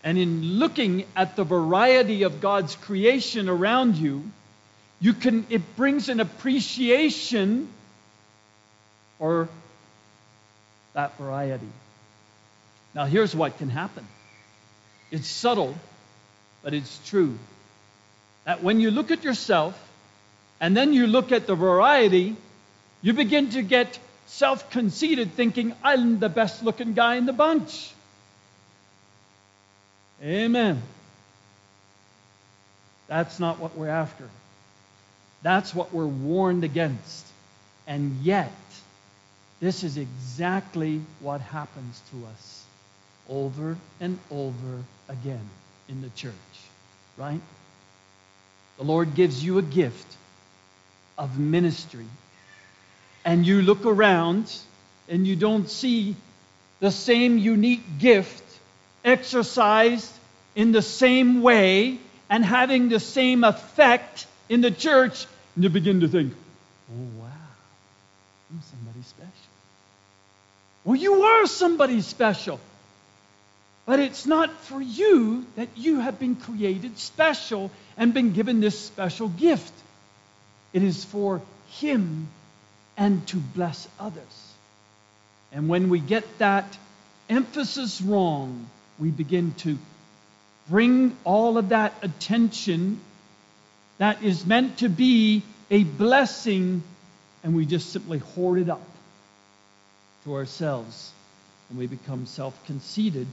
Speaker 8: And in looking at the variety of God's creation around you, you can it brings an appreciation for that variety. Now here's what can happen. It's subtle, but it's true. That when you look at yourself and then you look at the variety, you begin to get self conceited, thinking, I'm the best looking guy in the bunch. Amen. That's not what we're after. That's what we're warned against. And yet, this is exactly what happens to us over and over again in the church, right? The Lord gives you a gift of ministry, and you look around and you don't see the same unique gift exercised in the same way and having the same effect in the church, and you begin to think, oh, wow, I'm somebody special. Well, you are somebody special. But it's not for you that you have been created special and been given this special gift. It is for Him and to bless others. And when we get that emphasis wrong, we begin to bring all of that attention that is meant to be a blessing and we just simply hoard it up to ourselves and we become self conceited.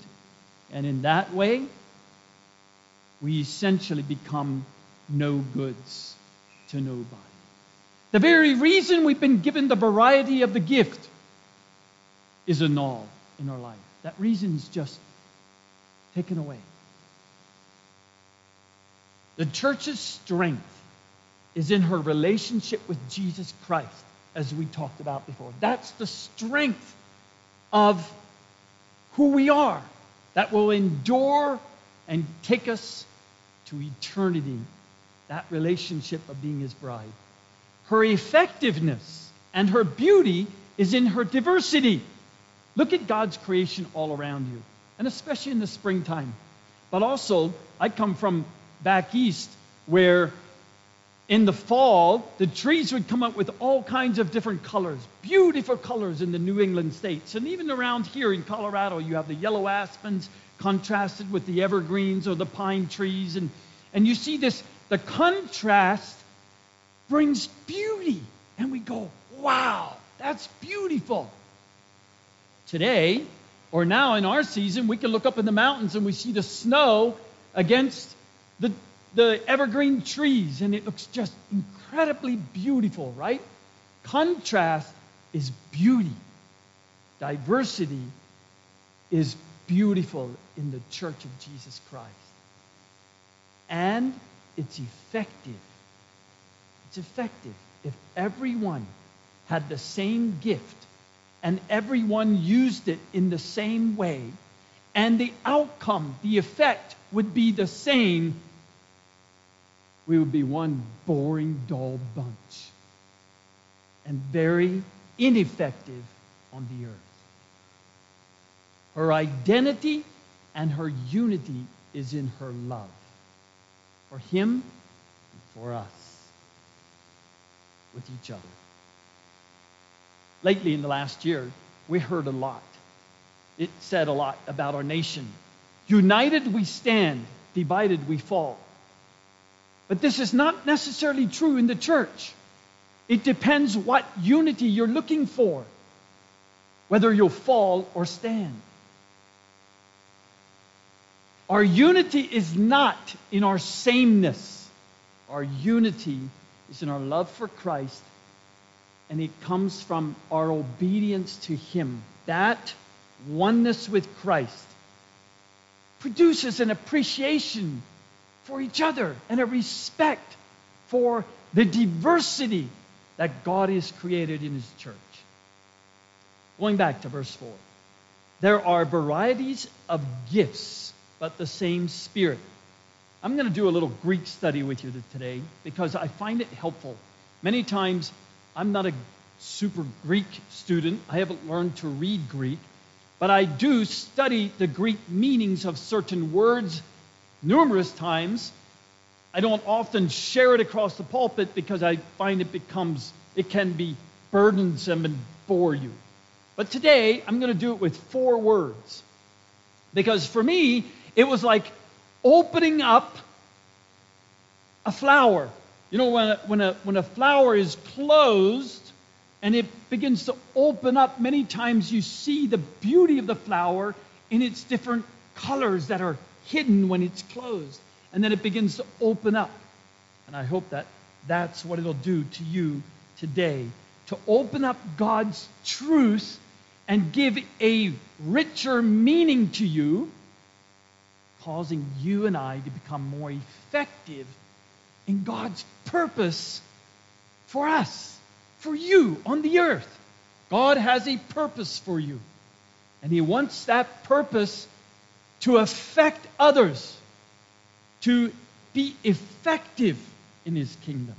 Speaker 8: And in that way, we essentially become no goods to nobody. The very reason we've been given the variety of the gift is a null in our life. That reason is just taken away. The church's strength is in her relationship with Jesus Christ, as we talked about before. That's the strength of who we are that will endure and take us to eternity. That relationship of being his bride. Her effectiveness and her beauty is in her diversity. Look at God's creation all around you, and especially in the springtime. But also, I come from back east where in the fall, the trees would come up with all kinds of different colors, beautiful colors in the New England states. And even around here in Colorado, you have the yellow aspens contrasted with the evergreens or the pine trees. And, and you see this, the contrast brings beauty. And we go, wow, that's beautiful. Today, or now in our season, we can look up in the mountains and we see the snow against the, the evergreen trees, and it looks just incredibly beautiful, right? Contrast is beauty. Diversity is beautiful in the church of Jesus Christ. And it's effective. It's effective. If everyone had the same gift and everyone used it in the same way, and the outcome, the effect would be the same, we would be one boring, dull bunch and very ineffective on the earth. Her identity and her unity is in her love for Him and for us with each other. Lately, in the last year, we heard a lot. It said a lot about our nation. United we stand, divided we fall. But this is not necessarily true in the church. It depends what unity you're looking for, whether you'll fall or stand. Our unity is not in our sameness. Our unity is in our love for Christ, and it comes from our obedience to Him. That oneness with Christ produces an appreciation for each other and a respect for the diversity that God has created in His church. Going back to verse 4 there are varieties of gifts, but the same Spirit. I'm going to do a little Greek study with you today because I find it helpful. Many times, I'm not a super Greek student, I haven't learned to read Greek, but I do study the Greek meanings of certain words numerous times. I don't often share it across the pulpit because I find it becomes, it can be burdensome and bore you. But today, I'm going to do it with four words. Because for me, it was like opening up a flower. You know, when a, when a, when a flower is closed and it begins to open up, many times you see the beauty of the flower in its different colors that are hidden when it's closed. And then it begins to open up. And I hope that that's what it'll do to you today to open up God's truth and give a richer meaning to you causing you and I to become more effective in God's purpose for us, for you on the earth. God has a purpose for you, and He wants that purpose to affect others, to be effective in His kingdom.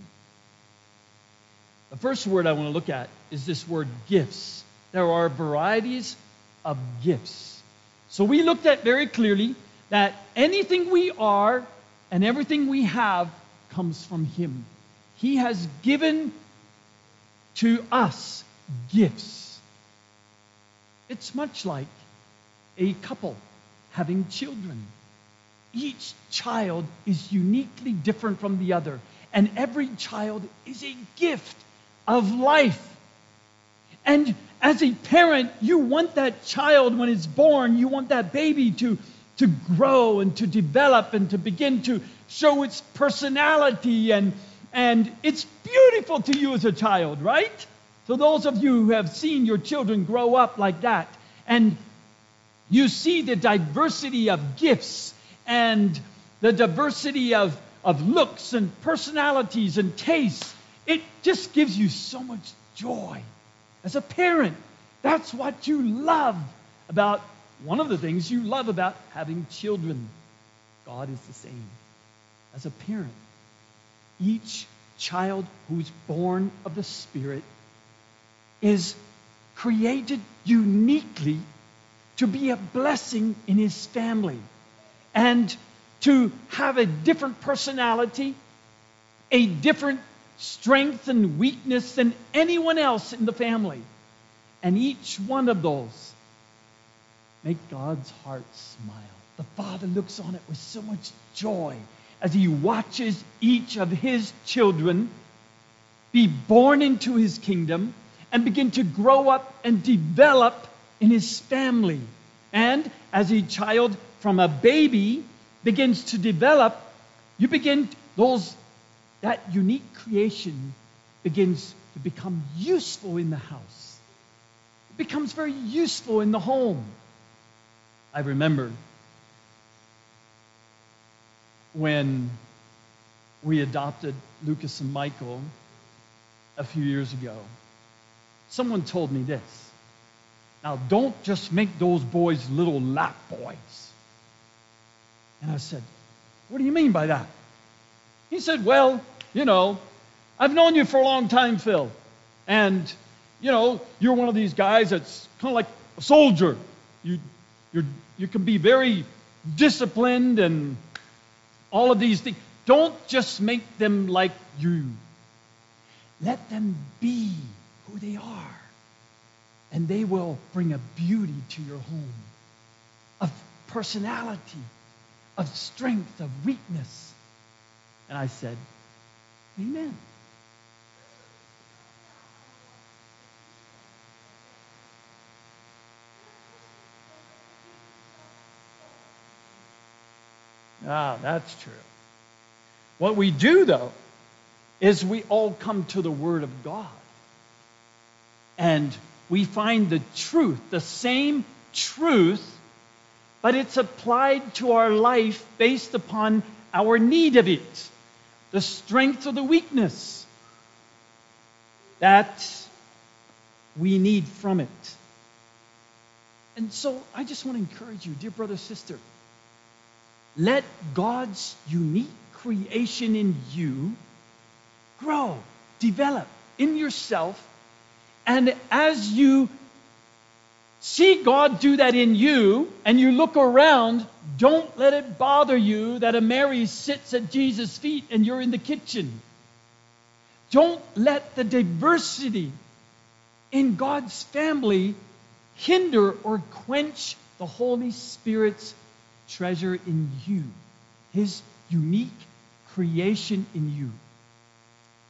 Speaker 8: The first word I want to look at is this word gifts. There are varieties of gifts. So we looked at very clearly that anything we are and everything we have comes from Him. He has given to us gifts. It's much like a couple having children. Each child is uniquely different from the other, and every child is a gift of life. And as a parent, you want that child when it's born, you want that baby to, to grow and to develop and to begin to show its personality. And, and it's beautiful to you as a child, right? So, those of you who have seen your children grow up like that, and you see the diversity of gifts and the diversity of, of looks and personalities and tastes, it just gives you so much joy. As a parent, that's what you love about one of the things you love about having children. God is the same. As a parent, each child who's born of the Spirit is created uniquely to be a blessing in his family and to have a different personality, a different strength and weakness than anyone else in the family. And each one of those make God's heart smile. The Father looks on it with so much joy as he watches each of his children be born into his kingdom and begin to grow up and develop in his family. And as a child from a baby begins to develop, you begin those that unique creation begins to become useful in the house. It becomes very useful in the home. I remember when we adopted Lucas and Michael a few years ago. Someone told me this. Now, don't just make those boys little lap boys. And I said, What do you mean by that? He said, Well, you know, I've known you for a long time, Phil. And, you know, you're one of these guys that's kind of like a soldier. You, you're, you can be very disciplined and all of these things. Don't just make them like you. Let them be who they are. And they will bring a beauty to your home of personality, of strength, of weakness. And I said, Amen. Ah, that's true. What we do, though, is we all come to the Word of God. And we find the truth, the same truth, but it's applied to our life based upon our need of it, the strength or the weakness that we need from it. And so I just want to encourage you, dear brother, sister, let God's unique creation in you grow, develop in yourself. And as you see God do that in you and you look around, don't let it bother you that a Mary sits at Jesus' feet and you're in the kitchen. Don't let the diversity in God's family hinder or quench the Holy Spirit's treasure in you, His unique creation in you.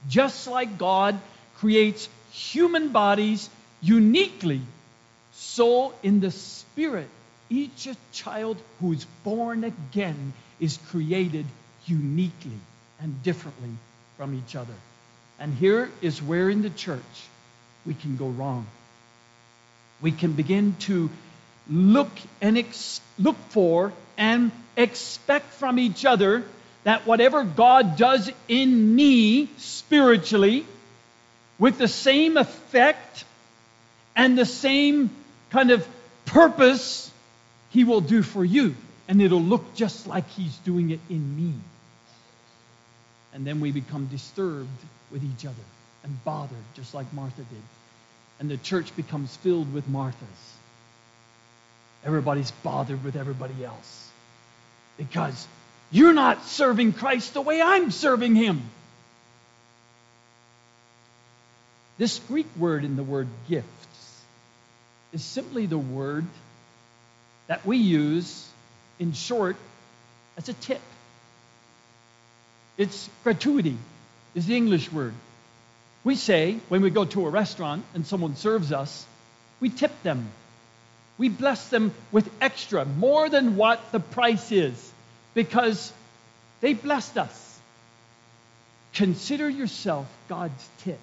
Speaker 8: Just like God creates human bodies uniquely, so in the Spirit, each child who is born again is created uniquely and differently from each other. And here is where in the church we can go wrong. We can begin to look and ex- look for and expect from each other that whatever God does in me spiritually, with the same effect and the same kind of purpose, He will do for you. And it'll look just like He's doing it in me. And then we become disturbed with each other and bothered, just like Martha did. And the church becomes filled with Marthas. Everybody's bothered with everybody else because you're not serving Christ the way I'm serving Him. This Greek word in the word gifts is simply the word that we use in short as a tip. It's gratuity, is the English word. We say, when we go to a restaurant and someone serves us, we tip them. We bless them with extra, more than what the price is, because they blessed us. Consider yourself God's tip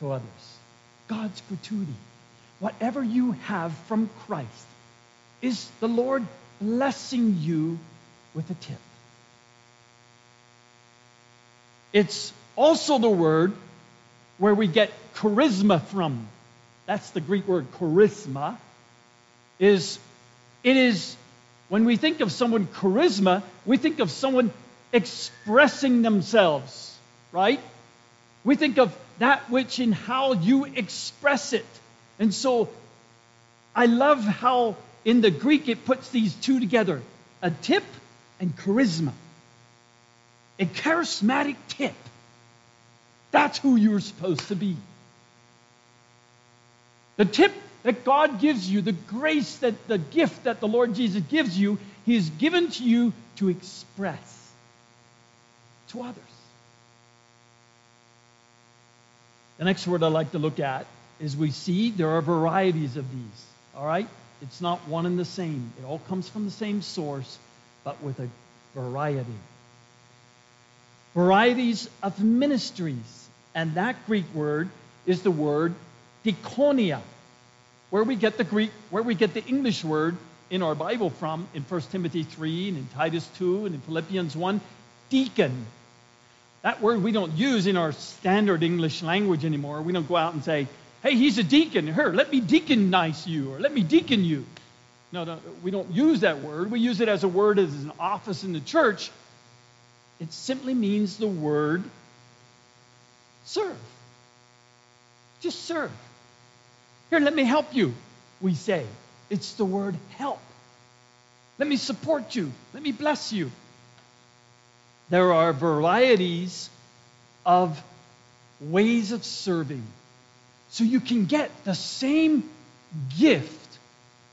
Speaker 8: to others, God's gratuity. Whatever you have from Christ is the Lord blessing you with a tip. It's also the word where we get charisma from. That's the Greek word charisma. Is it is when we think of someone charisma, we think of someone expressing themselves, right? We think of that which in how you express it. And so I love how in the Greek it puts these two together a tip and charisma. A charismatic tip. That's who you're supposed to be. The tip that God gives you, the grace that the gift that the Lord Jesus gives you, He has given to you to express to others. The next word I'd like to look at is we see there are varieties of these. All right? It's not one and the same. It all comes from the same source, but with a variety. Varieties of ministries. And that Greek word is the word diakonia, where we get the Greek, where we get the English word in our Bible from in 1 Timothy 3 and in Titus 2 and in Philippians 1, deacon. That word we don't use in our standard English language anymore. We don't go out and say, hey, he's a deacon. Here, let me deaconize you, or let me deacon you. No, no, we don't use that word. We use it as a word as an office in the church. It simply means the word serve. Just serve. Here, let me help you, we say. It's the word help. Let me support you. Let me bless you. There are varieties of ways of serving. So you can get the same gift,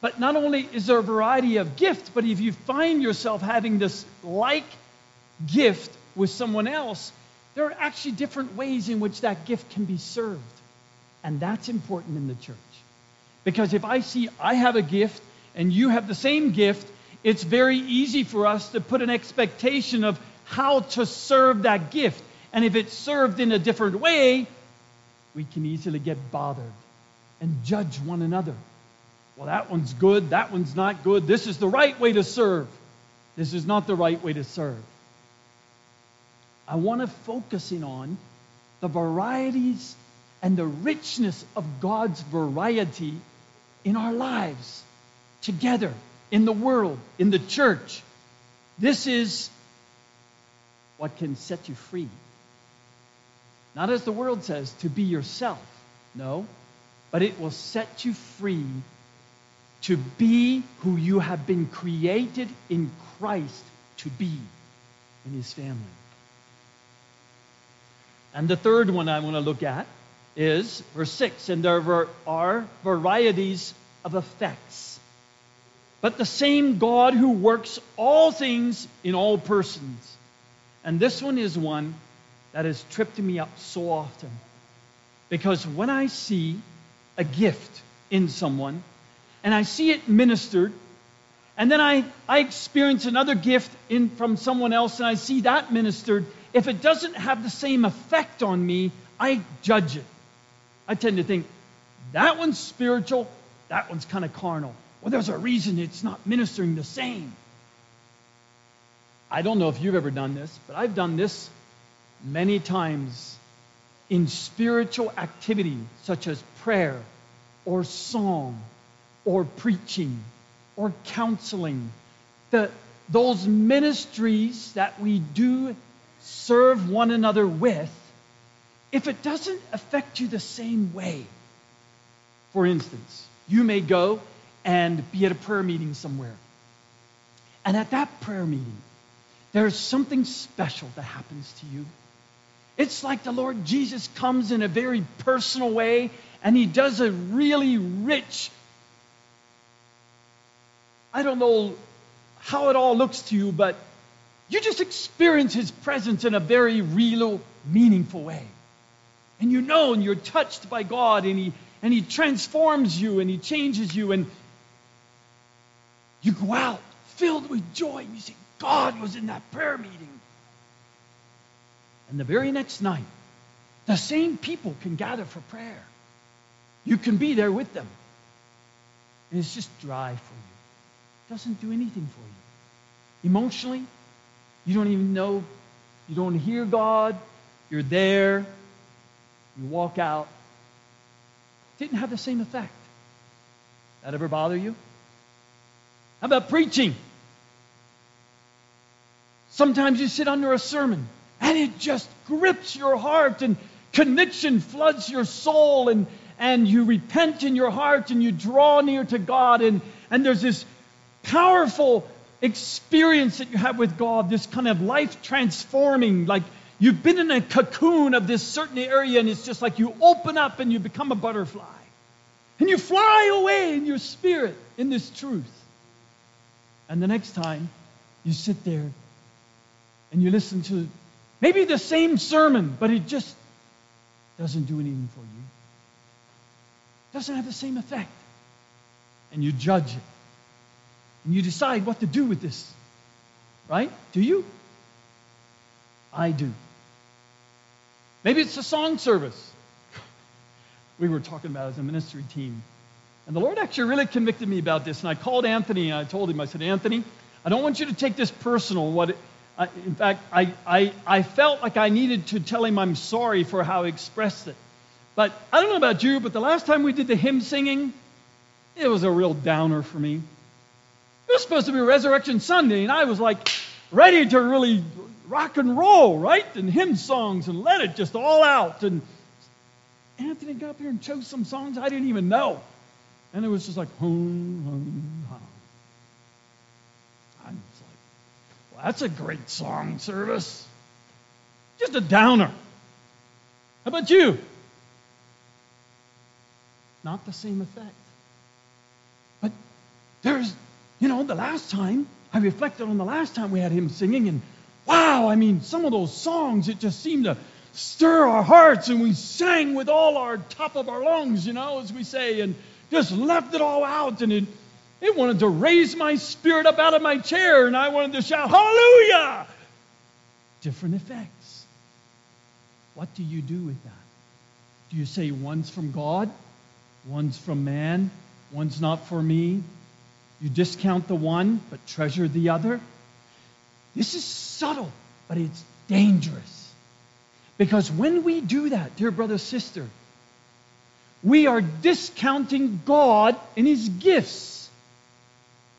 Speaker 8: but not only is there a variety of gifts, but if you find yourself having this like gift with someone else, there are actually different ways in which that gift can be served. And that's important in the church. Because if I see I have a gift and you have the same gift, it's very easy for us to put an expectation of how to serve that gift. And if it's served in a different way, we can easily get bothered and judge one another. Well, that one's good, that one's not good. This is the right way to serve. This is not the right way to serve. I want to focus in on the varieties and the richness of God's variety in our lives, together, in the world, in the church. This is what can set you free. Not as the world says, to be yourself. No. But it will set you free to be who you have been created in Christ to be in his family. And the third one I want to look at is verse 6 and there are varieties of effects. But the same God who works all things in all persons. And this one is one that has tripped me up so often. Because when I see a gift in someone and I see it ministered, and then I, I experience another gift in, from someone else and I see that ministered, if it doesn't have the same effect on me, I judge it. I tend to think, that one's spiritual, that one's kind of carnal. Well, there's a reason it's not ministering the same. I don't know if you've ever done this, but I've done this many times in spiritual activity, such as prayer or song or preaching or counseling. The, those ministries that we do serve one another with, if it doesn't affect you the same way, for instance, you may go and be at a prayer meeting somewhere. And at that prayer meeting, there's something special that happens to you. It's like the Lord Jesus comes in a very personal way and he does a really rich, I don't know how it all looks to you, but you just experience his presence in a very real, meaningful way. And you know, and you're touched by God, and He, and he transforms you, and He changes you, and you go out filled with joy, and you say, God was in that prayer meeting. And the very next night, the same people can gather for prayer. You can be there with them. And it's just dry for you. It doesn't do anything for you. Emotionally, you don't even know. You don't hear God. You're there. You walk out. Didn't have the same effect. That ever bother you? How about preaching? Sometimes you sit under a sermon and it just grips your heart and conviction floods your soul and, and you repent in your heart and you draw near to God and, and there's this powerful experience that you have with God, this kind of life transforming, like you've been in a cocoon of this certain area and it's just like you open up and you become a butterfly. And you fly away in your spirit in this truth. And the next time you sit there and you listen to maybe the same sermon, but it just doesn't do anything for you. Doesn't have the same effect. And you judge it. And you decide what to do with this. Right? Do you? I do. Maybe it's a song service. We were talking about as a ministry team. And the Lord actually really convicted me about this. And I called Anthony and I told him, I said, Anthony, I don't want you to take this personal. What it, I, in fact, I, I, I felt like I needed to tell him I'm sorry for how he expressed it. But I don't know about you, but the last time we did the hymn singing, it was a real downer for me. It was supposed to be Resurrection Sunday, and I was like ready to really rock and roll, right? And hymn songs and let it just all out. And Anthony got up here and chose some songs I didn't even know. And it was just like, hum, hum, hum. I'm just like, well, that's a great song service. Just a downer. How about you? Not the same effect. But there's, you know, the last time, I reflected on the last time we had hymn singing, and wow, I mean, some of those songs, it just seemed to stir our hearts, and we sang with all our top of our lungs, you know, as we say, and just left it all out, and it, it wanted to raise my spirit up out of my chair, and I wanted to shout, Hallelujah! Different effects. What do you do with that? Do you say one's from God, one's from man, one's not for me? You discount the one, but treasure the other? This is subtle, but it's dangerous. Because when we do that, dear brother, sister, we are discounting God and His gifts.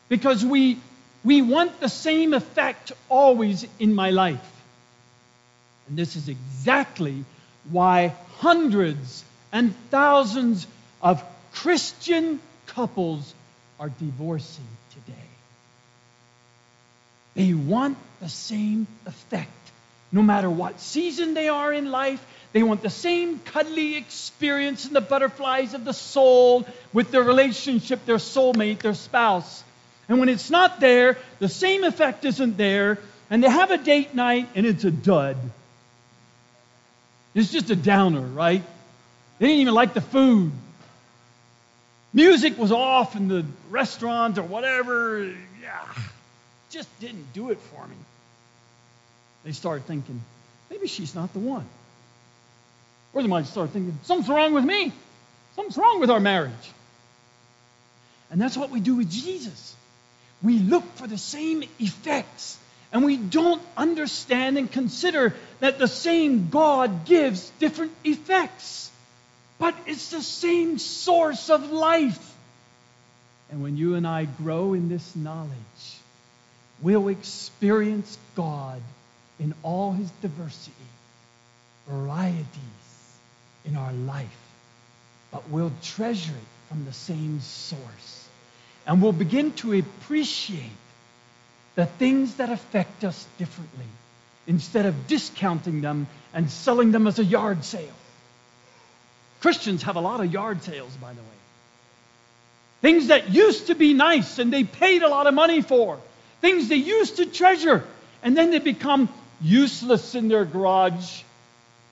Speaker 8: Because we, we want the same effect always in my life. And this is exactly why hundreds and thousands of Christian couples are divorcing today. They want the same effect no matter what season they are in life. They want the same cuddly experience and the butterflies of the soul with their relationship, their soulmate, their spouse. And when it's not there, the same effect isn't there, and they have a date night and it's a dud. It's just a downer, right? They didn't even like the food. Music was off in the restaurant or whatever. Yeah, just didn't do it for me. They start thinking, maybe she's not the one. Or they might start thinking, something's wrong with me. Something's wrong with our marriage. And that's what we do with Jesus. We look for the same effects, and we don't understand and consider that the same God gives different effects. But it's the same source of life. And when you and I grow in this knowledge, we'll experience God in all his diversity, varieties in our life, but we'll treasure it from the same source. And we'll begin to appreciate the things that affect us differently instead of discounting them and selling them as a yard sale. Christians have a lot of yard sales, by the way. Things that used to be nice and they paid a lot of money for. Things they used to treasure. And then they become useless in their garage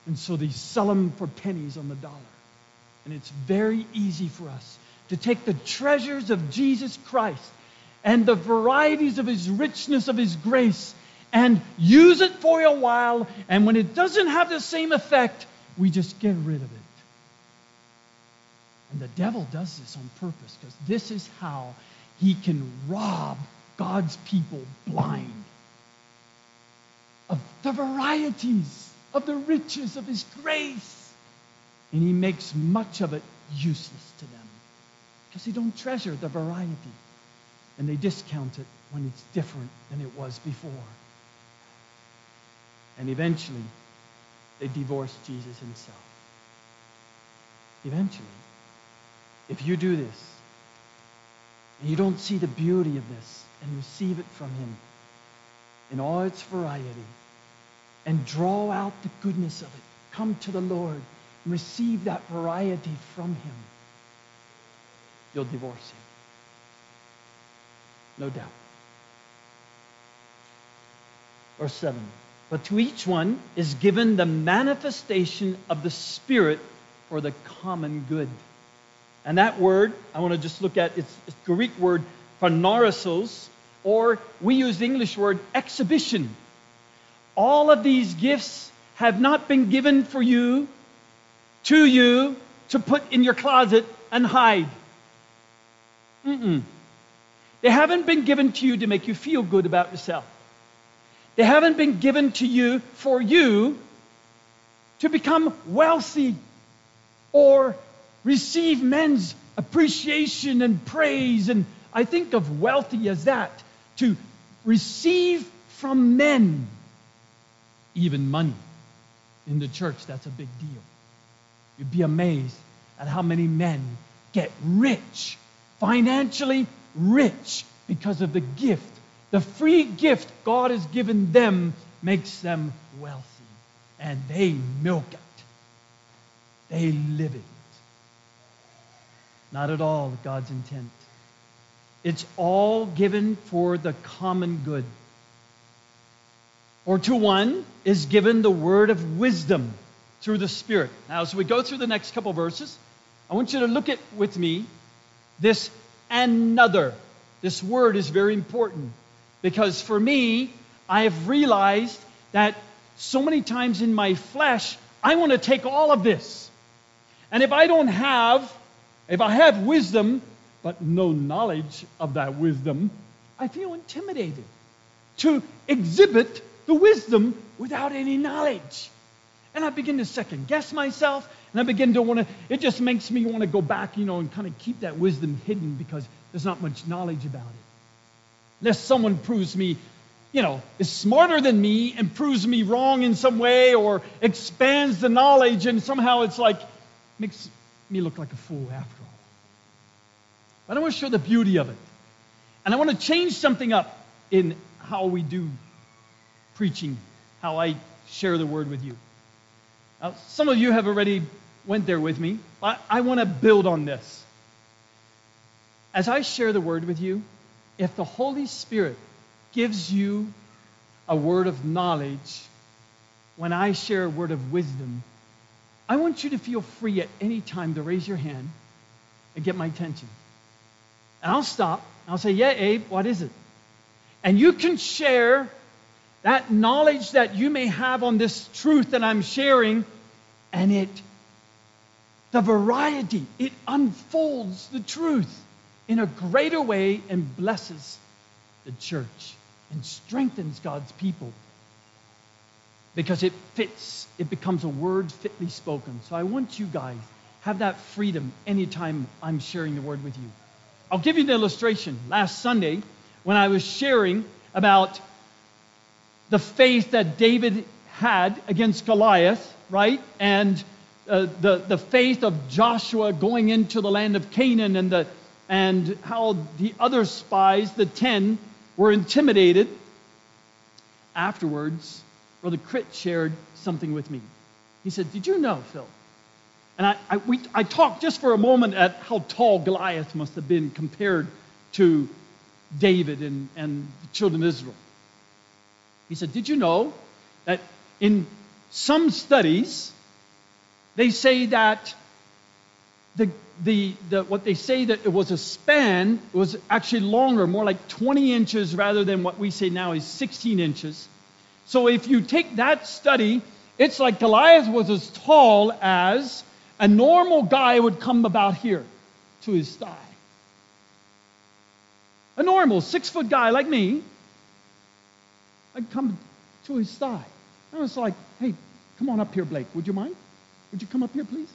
Speaker 8: And so they sell them for pennies on the dollar. And it's very easy for us to take the treasures of Jesus Christ and the varieties of his richness, of his grace, and use it for a while. And when it doesn't have the same effect, we just get rid of it. And the devil does this on purpose because this is how he can rob God's people blind of the varieties of the riches of his grace. And he makes much of it useless to them because they don't treasure the variety. And they discount it when it's different than it was before. And eventually, they divorce Jesus himself. Eventually, if you do this, and you don't see the beauty of this and receive it from him in all its variety, and draw out the goodness of it, come to the Lord and receive that variety from him, you'll divorce him. No doubt. Verse 7. But to each one is given the manifestation of the Spirit for the common good. And that word, I want to just look at its, Greek word, phanerosis, or we use the English word exhibition. All of these gifts have not been given for you, to you, to put in your closet and hide. Mm-mm. They haven't been given to you to make you feel good about yourself. They haven't been given to you for you to become wealthy or receive men's appreciation and praise. And I think of wealthy as that to receive from men, even money. In the church, that's a big deal. You'd be amazed at how many men get rich, financially rich, because of the gift the free gift God has given them makes them wealthy. And they milk it, they live it. Not at all God's intent. It's all given for the common good. Or to one is given the word of wisdom through the Spirit. Now, as we go through the next couple verses, I want you to look at with me this another. This word is very important. Because for me, I have realized that so many times in my flesh, I want to take all of this. And if I don't have, if I have wisdom, but no knowledge of that wisdom, I feel intimidated to exhibit the wisdom without any knowledge. And I begin to second guess myself, and I begin to want to, it just makes me want to go back, you know, and kind of keep that wisdom hidden because there's not much knowledge about it unless someone proves me, you know, is smarter than me and proves me wrong in some way or expands the knowledge and somehow it's like, makes me look like a fool after all. But I want to show the beauty of it. And I want to change something up in how we do preaching, how I share the word with you. Now, some of you have already went there with me. I, I want to build on this. As I share the word with you, if the Holy Spirit gives you a word of knowledge, when I share a word of wisdom, I want you to feel free at any time to raise your hand and get my attention. And I'll stop. And I'll say, Yeah, Abe, what is it? And you can share that knowledge that you may have on this truth that I'm sharing, and it, the variety, it unfolds the truth in a greater way and blesses the church and strengthens God's people because it fits, it becomes a word fitly spoken. So I want you guys have that freedom anytime I'm sharing the word with you. I'll give you an illustration. Last Sunday, when I was sharing about the faith that David had against Goliath, right? And uh, the, the faith of Joshua going into the land of Canaan and the, and how the other spies, the ten, were intimidated. Afterwards, Brother Crit shared something with me. He said, Did you know, Phil? And I, I, we, I talked just for a moment at how tall Goliath must have been compared to David and, and the children of Israel. He said, Did you know that in some studies, they say that the, the, the, what they say that it was a span was actually longer, more like 20 inches rather than what we say now is 16 inches. So if you take that study, it's like Goliath was as tall as a normal guy would come about here to his thigh. A normal six foot guy like me, I'd come to his thigh. I was like, hey, come on up here, Blake. Would you mind? Would you come up here, please?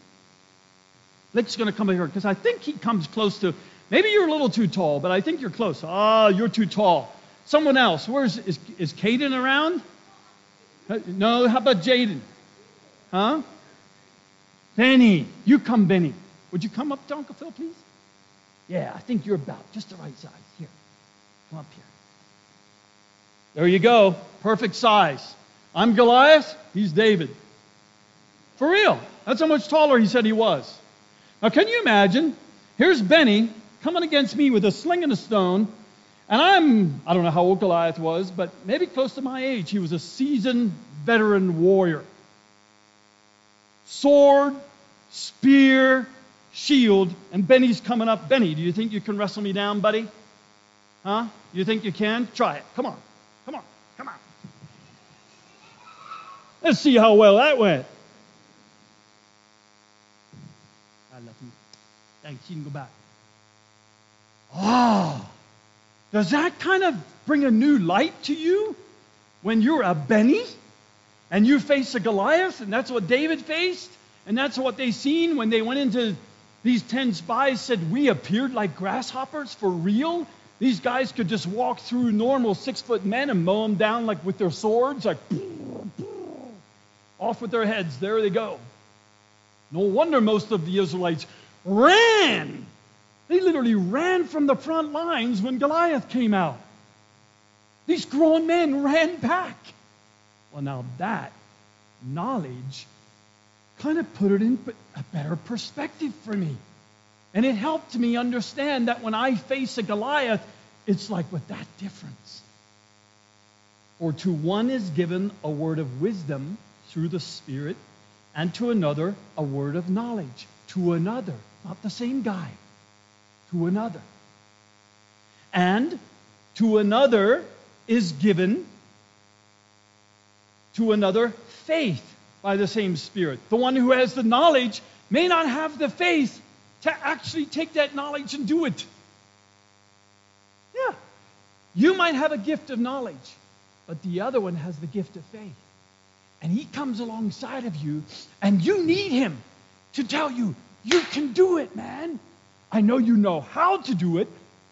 Speaker 8: Blake's going to come up here because I think he comes close to. Maybe you're a little too tall, but I think you're close. Ah, oh, you're too tall. Someone else. Where's is is Caden around? No. How about Jaden? Huh? Benny, you come, Benny. Would you come up to Uncle Phil, please? Yeah, I think you're about just the right size. Here, come up here. There you go. Perfect size. I'm Goliath. He's David. For real. That's how much taller he said he was. Now, can you imagine? Here's Benny coming against me with a sling and a stone. And I'm, I don't know how old Goliath was, but maybe close to my age. He was a seasoned veteran warrior. Sword, spear, shield, and Benny's coming up. Benny, do you think you can wrestle me down, buddy? Huh? You think you can? Try it. Come on. Come on. Come on. Let's see how well that went. 19, go back. Oh, does that kind of bring a new light to you when you're a Benny and you face a Goliath? And that's what David faced, and that's what they seen when they went into these 10 spies said, We appeared like grasshoppers for real. These guys could just walk through normal six foot men and mow them down like with their swords, like off with their heads. There they go. No wonder most of the Israelites ran. They literally ran from the front lines when Goliath came out. These grown men ran back. Well, now that knowledge kind of put it in a better perspective for me. And it helped me understand that when I face a Goliath, it's like with that difference. For to one is given a word of wisdom through the Spirit, and to another a word of knowledge. To another, not the same guy, to another. And to another is given to another faith by the same Spirit. The one who has the knowledge may not have the faith to actually take that knowledge and do it. Yeah. You might have a gift of knowledge, but the other one has the gift of faith. And he comes alongside of you, and you need him to tell you, you can do it, man. I know you know how to do it.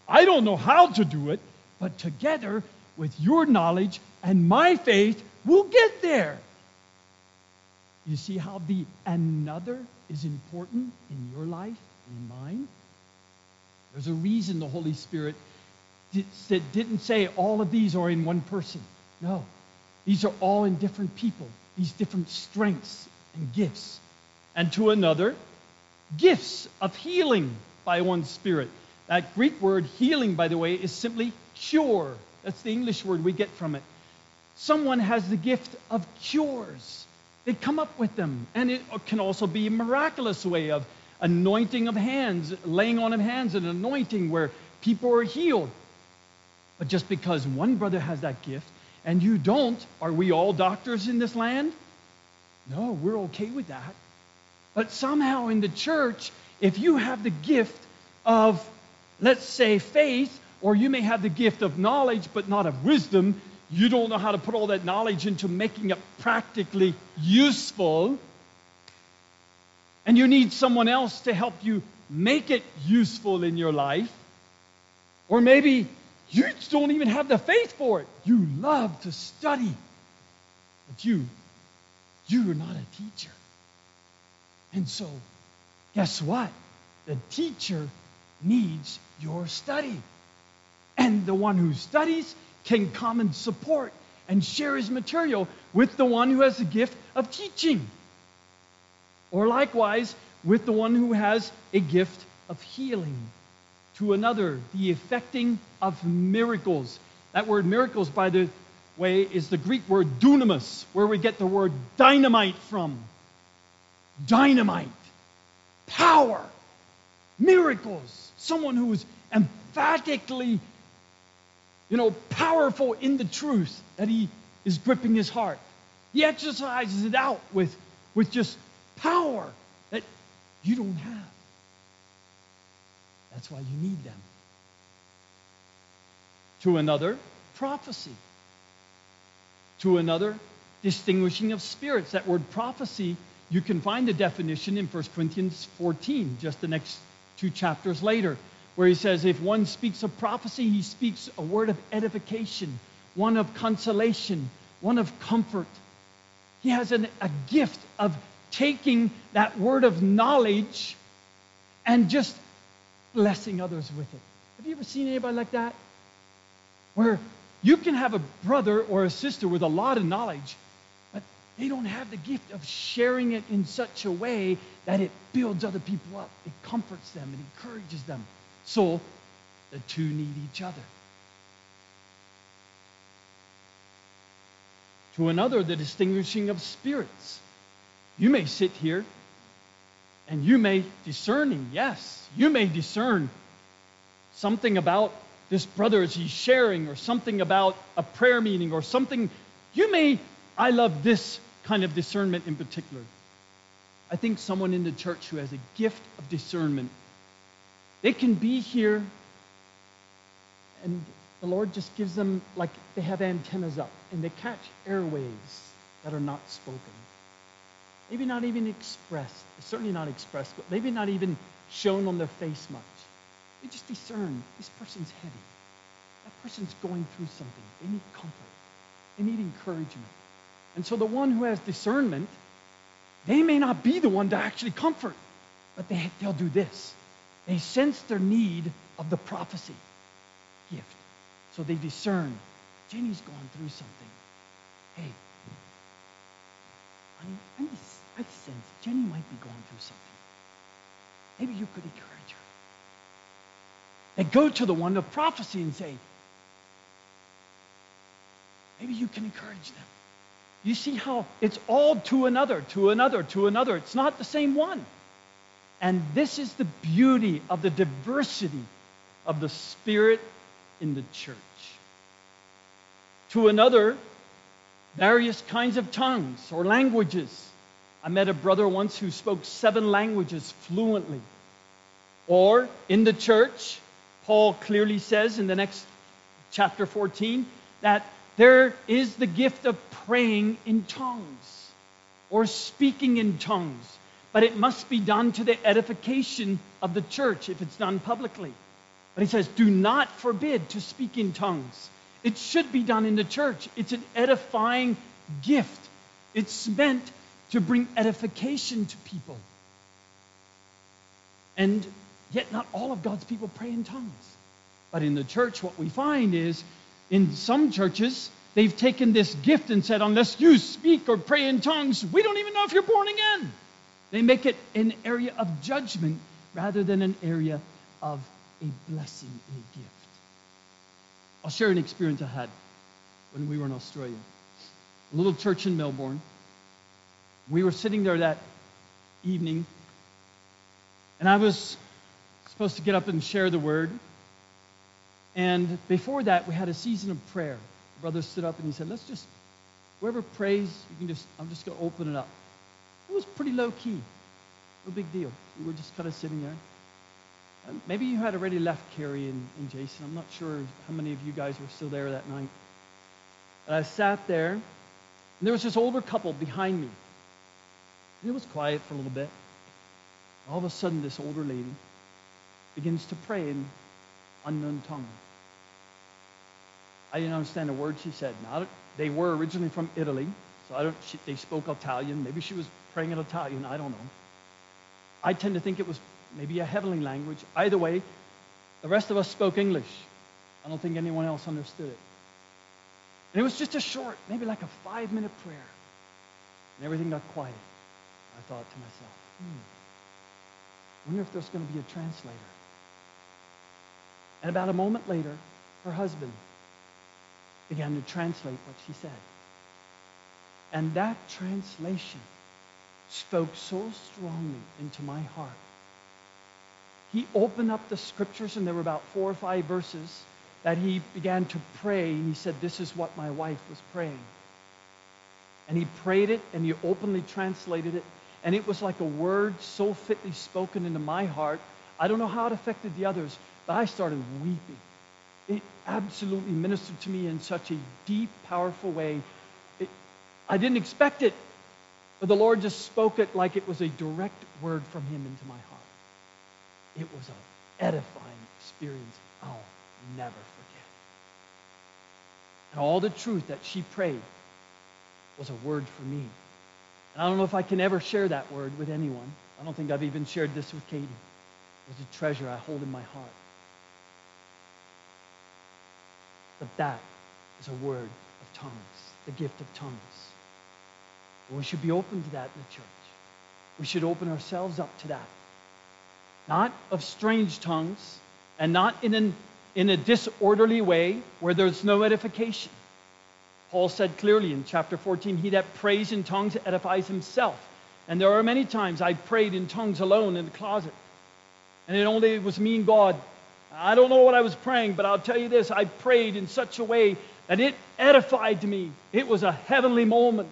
Speaker 8: I don't know how to do it, but together with your knowledge and my faith, we'll get there. You see how the another is important in your life? and in mind. There's a reason the Holy Spirit didn't say all of these are in one person. No, these are all in different people, these different strengths and gifts. And to another, gifts of healing by one Spirit. That Greek word healing, by the way, is simply cure. That's the English word we get from it. Someone has the gift of cures. They come up with them. And it can also be a miraculous way of anointing of hands, laying on of hands, an anointing where people are healed. But just because one brother has that gift and you don't, are we all doctors in this land? No, we're okay with that. But somehow in the church, if you have the gift of, let's say, faith, or you may have the gift of knowledge but not of wisdom, you don't know how to put all that knowledge into making it practically useful and you need someone else to help you make it useful in your life. Or maybe you don't even have the faith for it. You love to study, but you, you are not a teacher. And so, guess what? The teacher needs your study. And the one who studies can come and support and share his material with the one who has the gift of teaching. Or likewise, with the one who has a gift of healing. To another, the effecting of miracles. That word miracles, by the way, is the Greek word dunamis, where we get the word dynamite from. Dynamite, power, miracles, someone who is emphatically, you know, powerful in the truth that he is gripping his heart. He exercises it out with, with just power that you don't have. That's why you need them. To another, prophecy. To another, distinguishing of spirits. That word prophecy, you can find the definition in 1 Corinthians 14, just the next two chapters later, where he says, if one speaks of prophecy, he speaks a word of edification, one of consolation, one of comfort. He has an, a gift of taking that word of knowledge and just blessing others with it. Have you ever seen anybody like that? Where you can have a brother or a sister with a lot of knowledge, they don't have the gift of sharing it in such a way that it builds other people up. It comforts them, it encourages them. So the two need each other. To another, the distinguishing of spirits. You may sit here and you may discerning, yes, you may discern something about this brother as he's sharing, or something about a prayer meeting, or something. You may, I love this kind of discernment in particular. I think someone in the church who has a gift of discernment, they can be here and the Lord just gives them, like they have antennas up and they catch airwaves that are not spoken. Maybe not even expressed, certainly not expressed, but maybe not even shown on their face much. They just discern this person's heavy. That person's going through something. They need comfort. They need encouragement. And so the one who has discernment, they may not be the one to actually comfort, but they, they'll do this. They sense their need of the prophecy gift. So they discern. Jenny's going through something. Hey, honey, I, I sense Jenny might be going through something. Maybe you could encourage her. They go to the one of prophecy and say, maybe you can encourage them. You see how it's all to another, to another, to another. It's not the same one. And this is the beauty of the diversity of the Spirit in the church. To another, various kinds of tongues or languages. I met a brother once who spoke seven languages fluently. Or in the church, Paul clearly says in the next chapter 14 that there is the gift of praying in tongues or speaking in tongues, but it must be done to the edification of the church if it's done publicly. But he says, do not forbid to speak in tongues. It should be done in the church. It's an edifying gift. It's meant to bring edification to people. And yet, not all of God's people pray in tongues. But in the church, what we find is in some churches, they've taken this gift and said, unless you speak or pray in tongues, we don't even know if you're born again. They make it an area of judgment rather than an area of a blessing and a gift. I'll share an experience I had when we were in Australia. A little church in Melbourne. We were sitting there that evening, and I was supposed to get up and share the word. And before that, we had a season of prayer. The brother stood up and he said, Let's just, whoever prays, you can just, I'm just going to open it up. It was pretty low key. No big deal. We were just kind of sitting there. And maybe you had already left Carrie and, and Jason. I'm not sure how many of you guys were still there that night. But I sat there, and there was this older couple behind me. And it was quiet for a little bit. All of a sudden, this older lady begins to pray in unknown tongue. I didn't understand a word she said. Not, they were originally from Italy, so I don't. She, they spoke Italian. Maybe she was praying in Italian. I don't know. I tend to think it was maybe a heavenly language. Either way, the rest of us spoke English. I don't think anyone else understood it. And it was just a short, maybe like a five minute prayer. And everything got quiet. I thought to myself, hmm, wonder if there's going to be a translator. And about a moment later, her husband began to translate what she said. And that translation spoke so strongly into my heart. He opened up the scriptures, and there were about four or five verses that he began to pray, and he said, This is what my wife was praying. And he prayed it, and he openly translated it, and it was like a word so fitly spoken into my heart. I don't know how it affected the others, but I started weeping. It absolutely ministered to me in such a deep, powerful way. It, I didn't expect it, but the Lord just spoke it like it was a direct word from Him into my heart. It was an edifying experience I'll never forget. And all the truth that she prayed was a word for me. And I don't know if I can ever share that word with anyone. I don't think I've even shared this with Katie. It was a treasure I hold in my heart. But that is a word of tongues, the gift of tongues. And we should be open to that in the church. We should open ourselves up to that. Not of strange tongues and not in, an, in a disorderly way where there's no edification. Paul said clearly in chapter 14, He that prays in tongues edifies himself. And there are many times I prayed in tongues alone in the closet. And it only was me and God. I don't know what I was praying, but I'll tell you this I prayed in such a way that it edified me. It was a heavenly moment.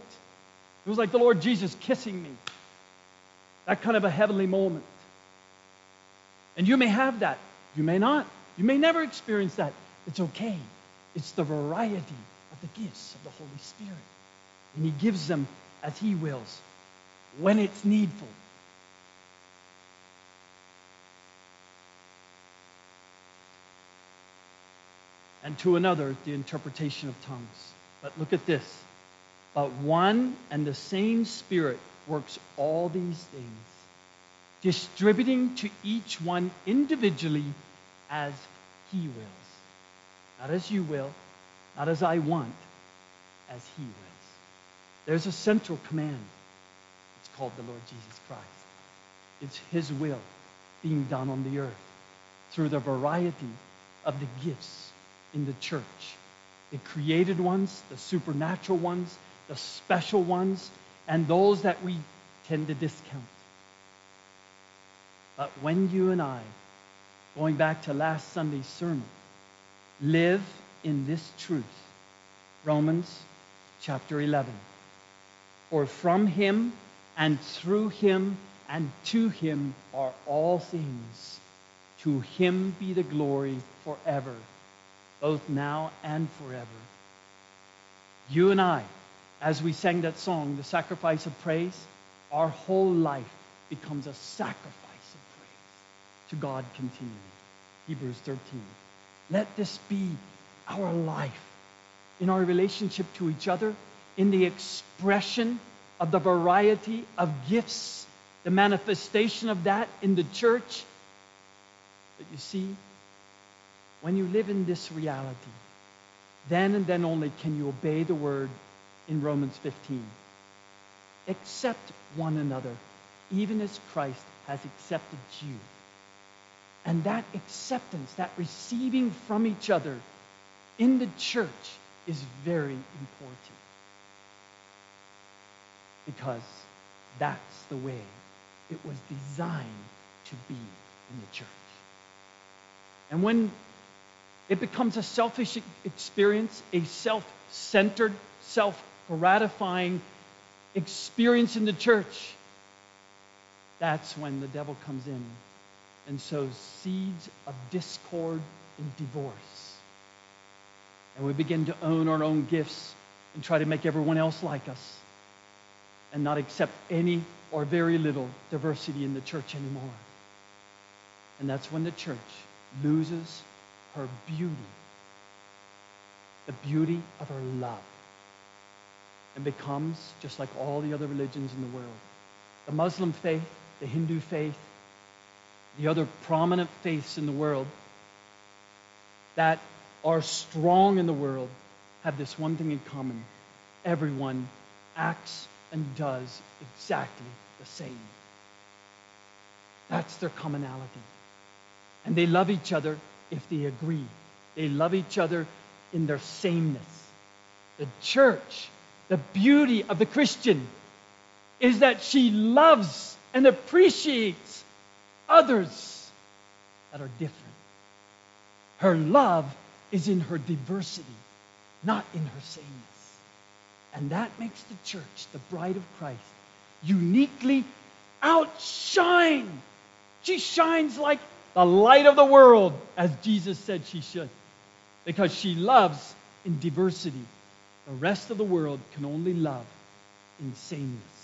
Speaker 8: It was like the Lord Jesus kissing me. That kind of a heavenly moment. And you may have that. You may not. You may never experience that. It's okay. It's the variety of the gifts of the Holy Spirit. And He gives them as He wills when it's needful. And to another, the interpretation of tongues. But look at this. But one and the same Spirit works all these things, distributing to each one individually as He wills. Not as you will, not as I want, as He wills. There's a central command. It's called the Lord Jesus Christ. It's His will being done on the earth through the variety of the gifts in the church the created ones, the supernatural ones, the special ones, and those that we tend to discount. But when you and I, going back to last Sunday's sermon, live in this truth, Romans chapter 11. For from him and through him and to him are all things. To him be the glory forever, both now and forever. You and I, as we sang that song, the sacrifice of praise, our whole life becomes a sacrifice of praise to God continually. Hebrews 13. Let this be our life in our relationship to each other, in the expression of the variety of gifts, the manifestation of that in the church. But you see, when you live in this reality, then and then only can you obey the word in Romans 15. Accept one another, even as Christ has accepted you. And that acceptance, that receiving from each other in the church is very important. Because that's the way it was designed to be in the church. And when it becomes a selfish experience, a self centered, self gratifying experience in the church, that's when the devil comes in and sows seeds of discord and divorce. And we begin to own our own gifts and try to make everyone else like us and not accept any or very little diversity in the church anymore. And that's when the church loses her beauty, the beauty of her love, and becomes just like all the other religions in the world. The Muslim faith, the Hindu faith, the other prominent faiths in the world that are strong in the world have this one thing in common. Everyone acts and does exactly the same. That's their commonality. And they love each other if they agree. They love each other in their sameness. The church, the beauty of the Christian, is that she loves and appreciates others that are different. Her love is in her diversity, not in her sameness. And that makes the church, the bride of Christ, uniquely outshine. She shines like the light of the world, as Jesus said she should, because she loves in diversity. The rest of the world can only love in sameness.